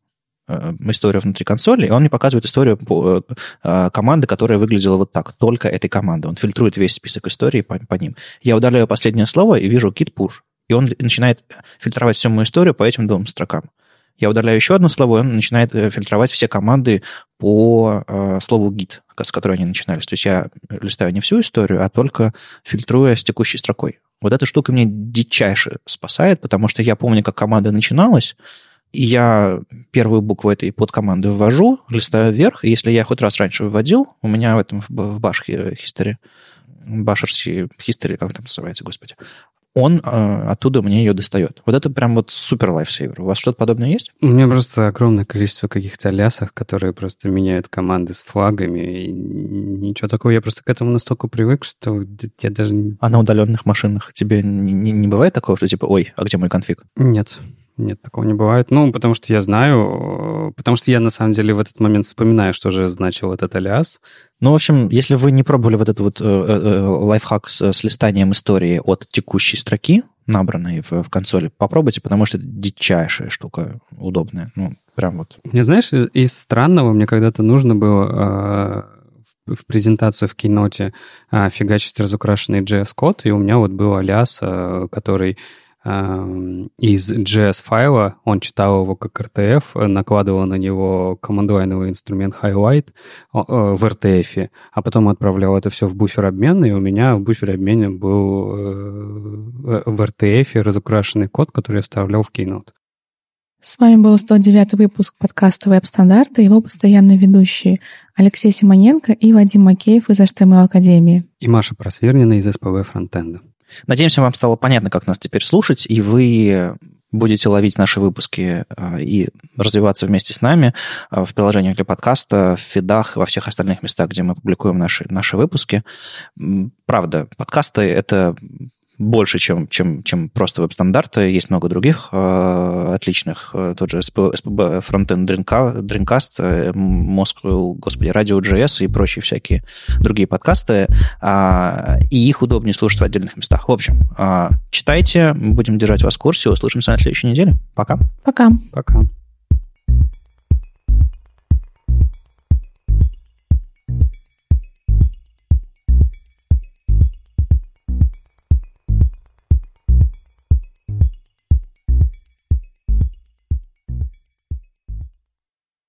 историю внутри консоли, и он мне показывает историю по, э, команды, которая выглядела вот так, только этой команды. Он фильтрует весь список историй по, по ним. Я удаляю последнее слово и вижу git push, и он начинает фильтровать всю мою историю по этим двум строкам. Я удаляю еще одно слово, и он начинает э, фильтровать все команды по э, слову git, с которой они начинались. То есть я листаю не всю историю, а только фильтруя с текущей строкой. Вот эта штука меня дичайше спасает, потому что я помню, как команда начиналась, и я первую букву этой подкоманды ввожу, листаю вверх, и если я хоть раз раньше выводил, у меня в этом в баш history, башерси history, как там называется, господи, он э, оттуда мне ее достает. Вот это прям вот супер лайфсейвер. У вас что-то подобное есть? У меня просто огромное количество каких-то лясов, которые просто меняют команды с флагами. И ничего такого. Я просто к этому настолько привык, что я даже... А на удаленных машинах тебе не, не, не бывает такого, что типа, ой, а где мой конфиг? Нет. Нет, такого не бывает. Ну, потому что я знаю, потому что я на самом деле в этот момент вспоминаю, что же значил этот алиас. Ну, в общем, если вы не пробовали вот этот вот э, э, э лайфхак с, с листанием истории от текущей строки, набранной в, в консоли, попробуйте, потому что это дичайшая штука, удобная. Ну, прям вот. Мне, знаешь, из, из странного мне когда-то нужно было э, в, в презентацию в киноте э, фигачить разукрашенный JS-код, и у меня вот был алиас, э, который из JS-файла, он читал его как RTF, накладывал на него командолайновый инструмент highlight в RTF, а потом отправлял это все в буфер обмена, и у меня в буфере обмена был в RTF разукрашенный код, который я вставлял в Keynote. С вами был 109 выпуск подкаста «Веб-стандарты» его постоянные ведущие Алексей Симоненко и Вадим Макеев из HTML Академии. И Маша Просвернина из SPV Фронтенда. Надеемся, вам стало понятно, как нас теперь слушать, и вы будете ловить наши выпуски а, и развиваться вместе с нами а, в приложениях для подкаста, в фидах, во всех остальных местах, где мы публикуем наши, наши выпуски. Правда, подкасты — это больше, чем, чем, чем просто веб-стандарты. Есть много других э, отличных. Э, тот же SPB Frontend Dreamcast, э, Moscow, господи, Radio.js и прочие всякие другие подкасты. Э, и их удобнее слушать в отдельных местах. В общем, э, читайте, будем держать вас в курсе. Услышимся на следующей неделе. Пока. Пока. Пока.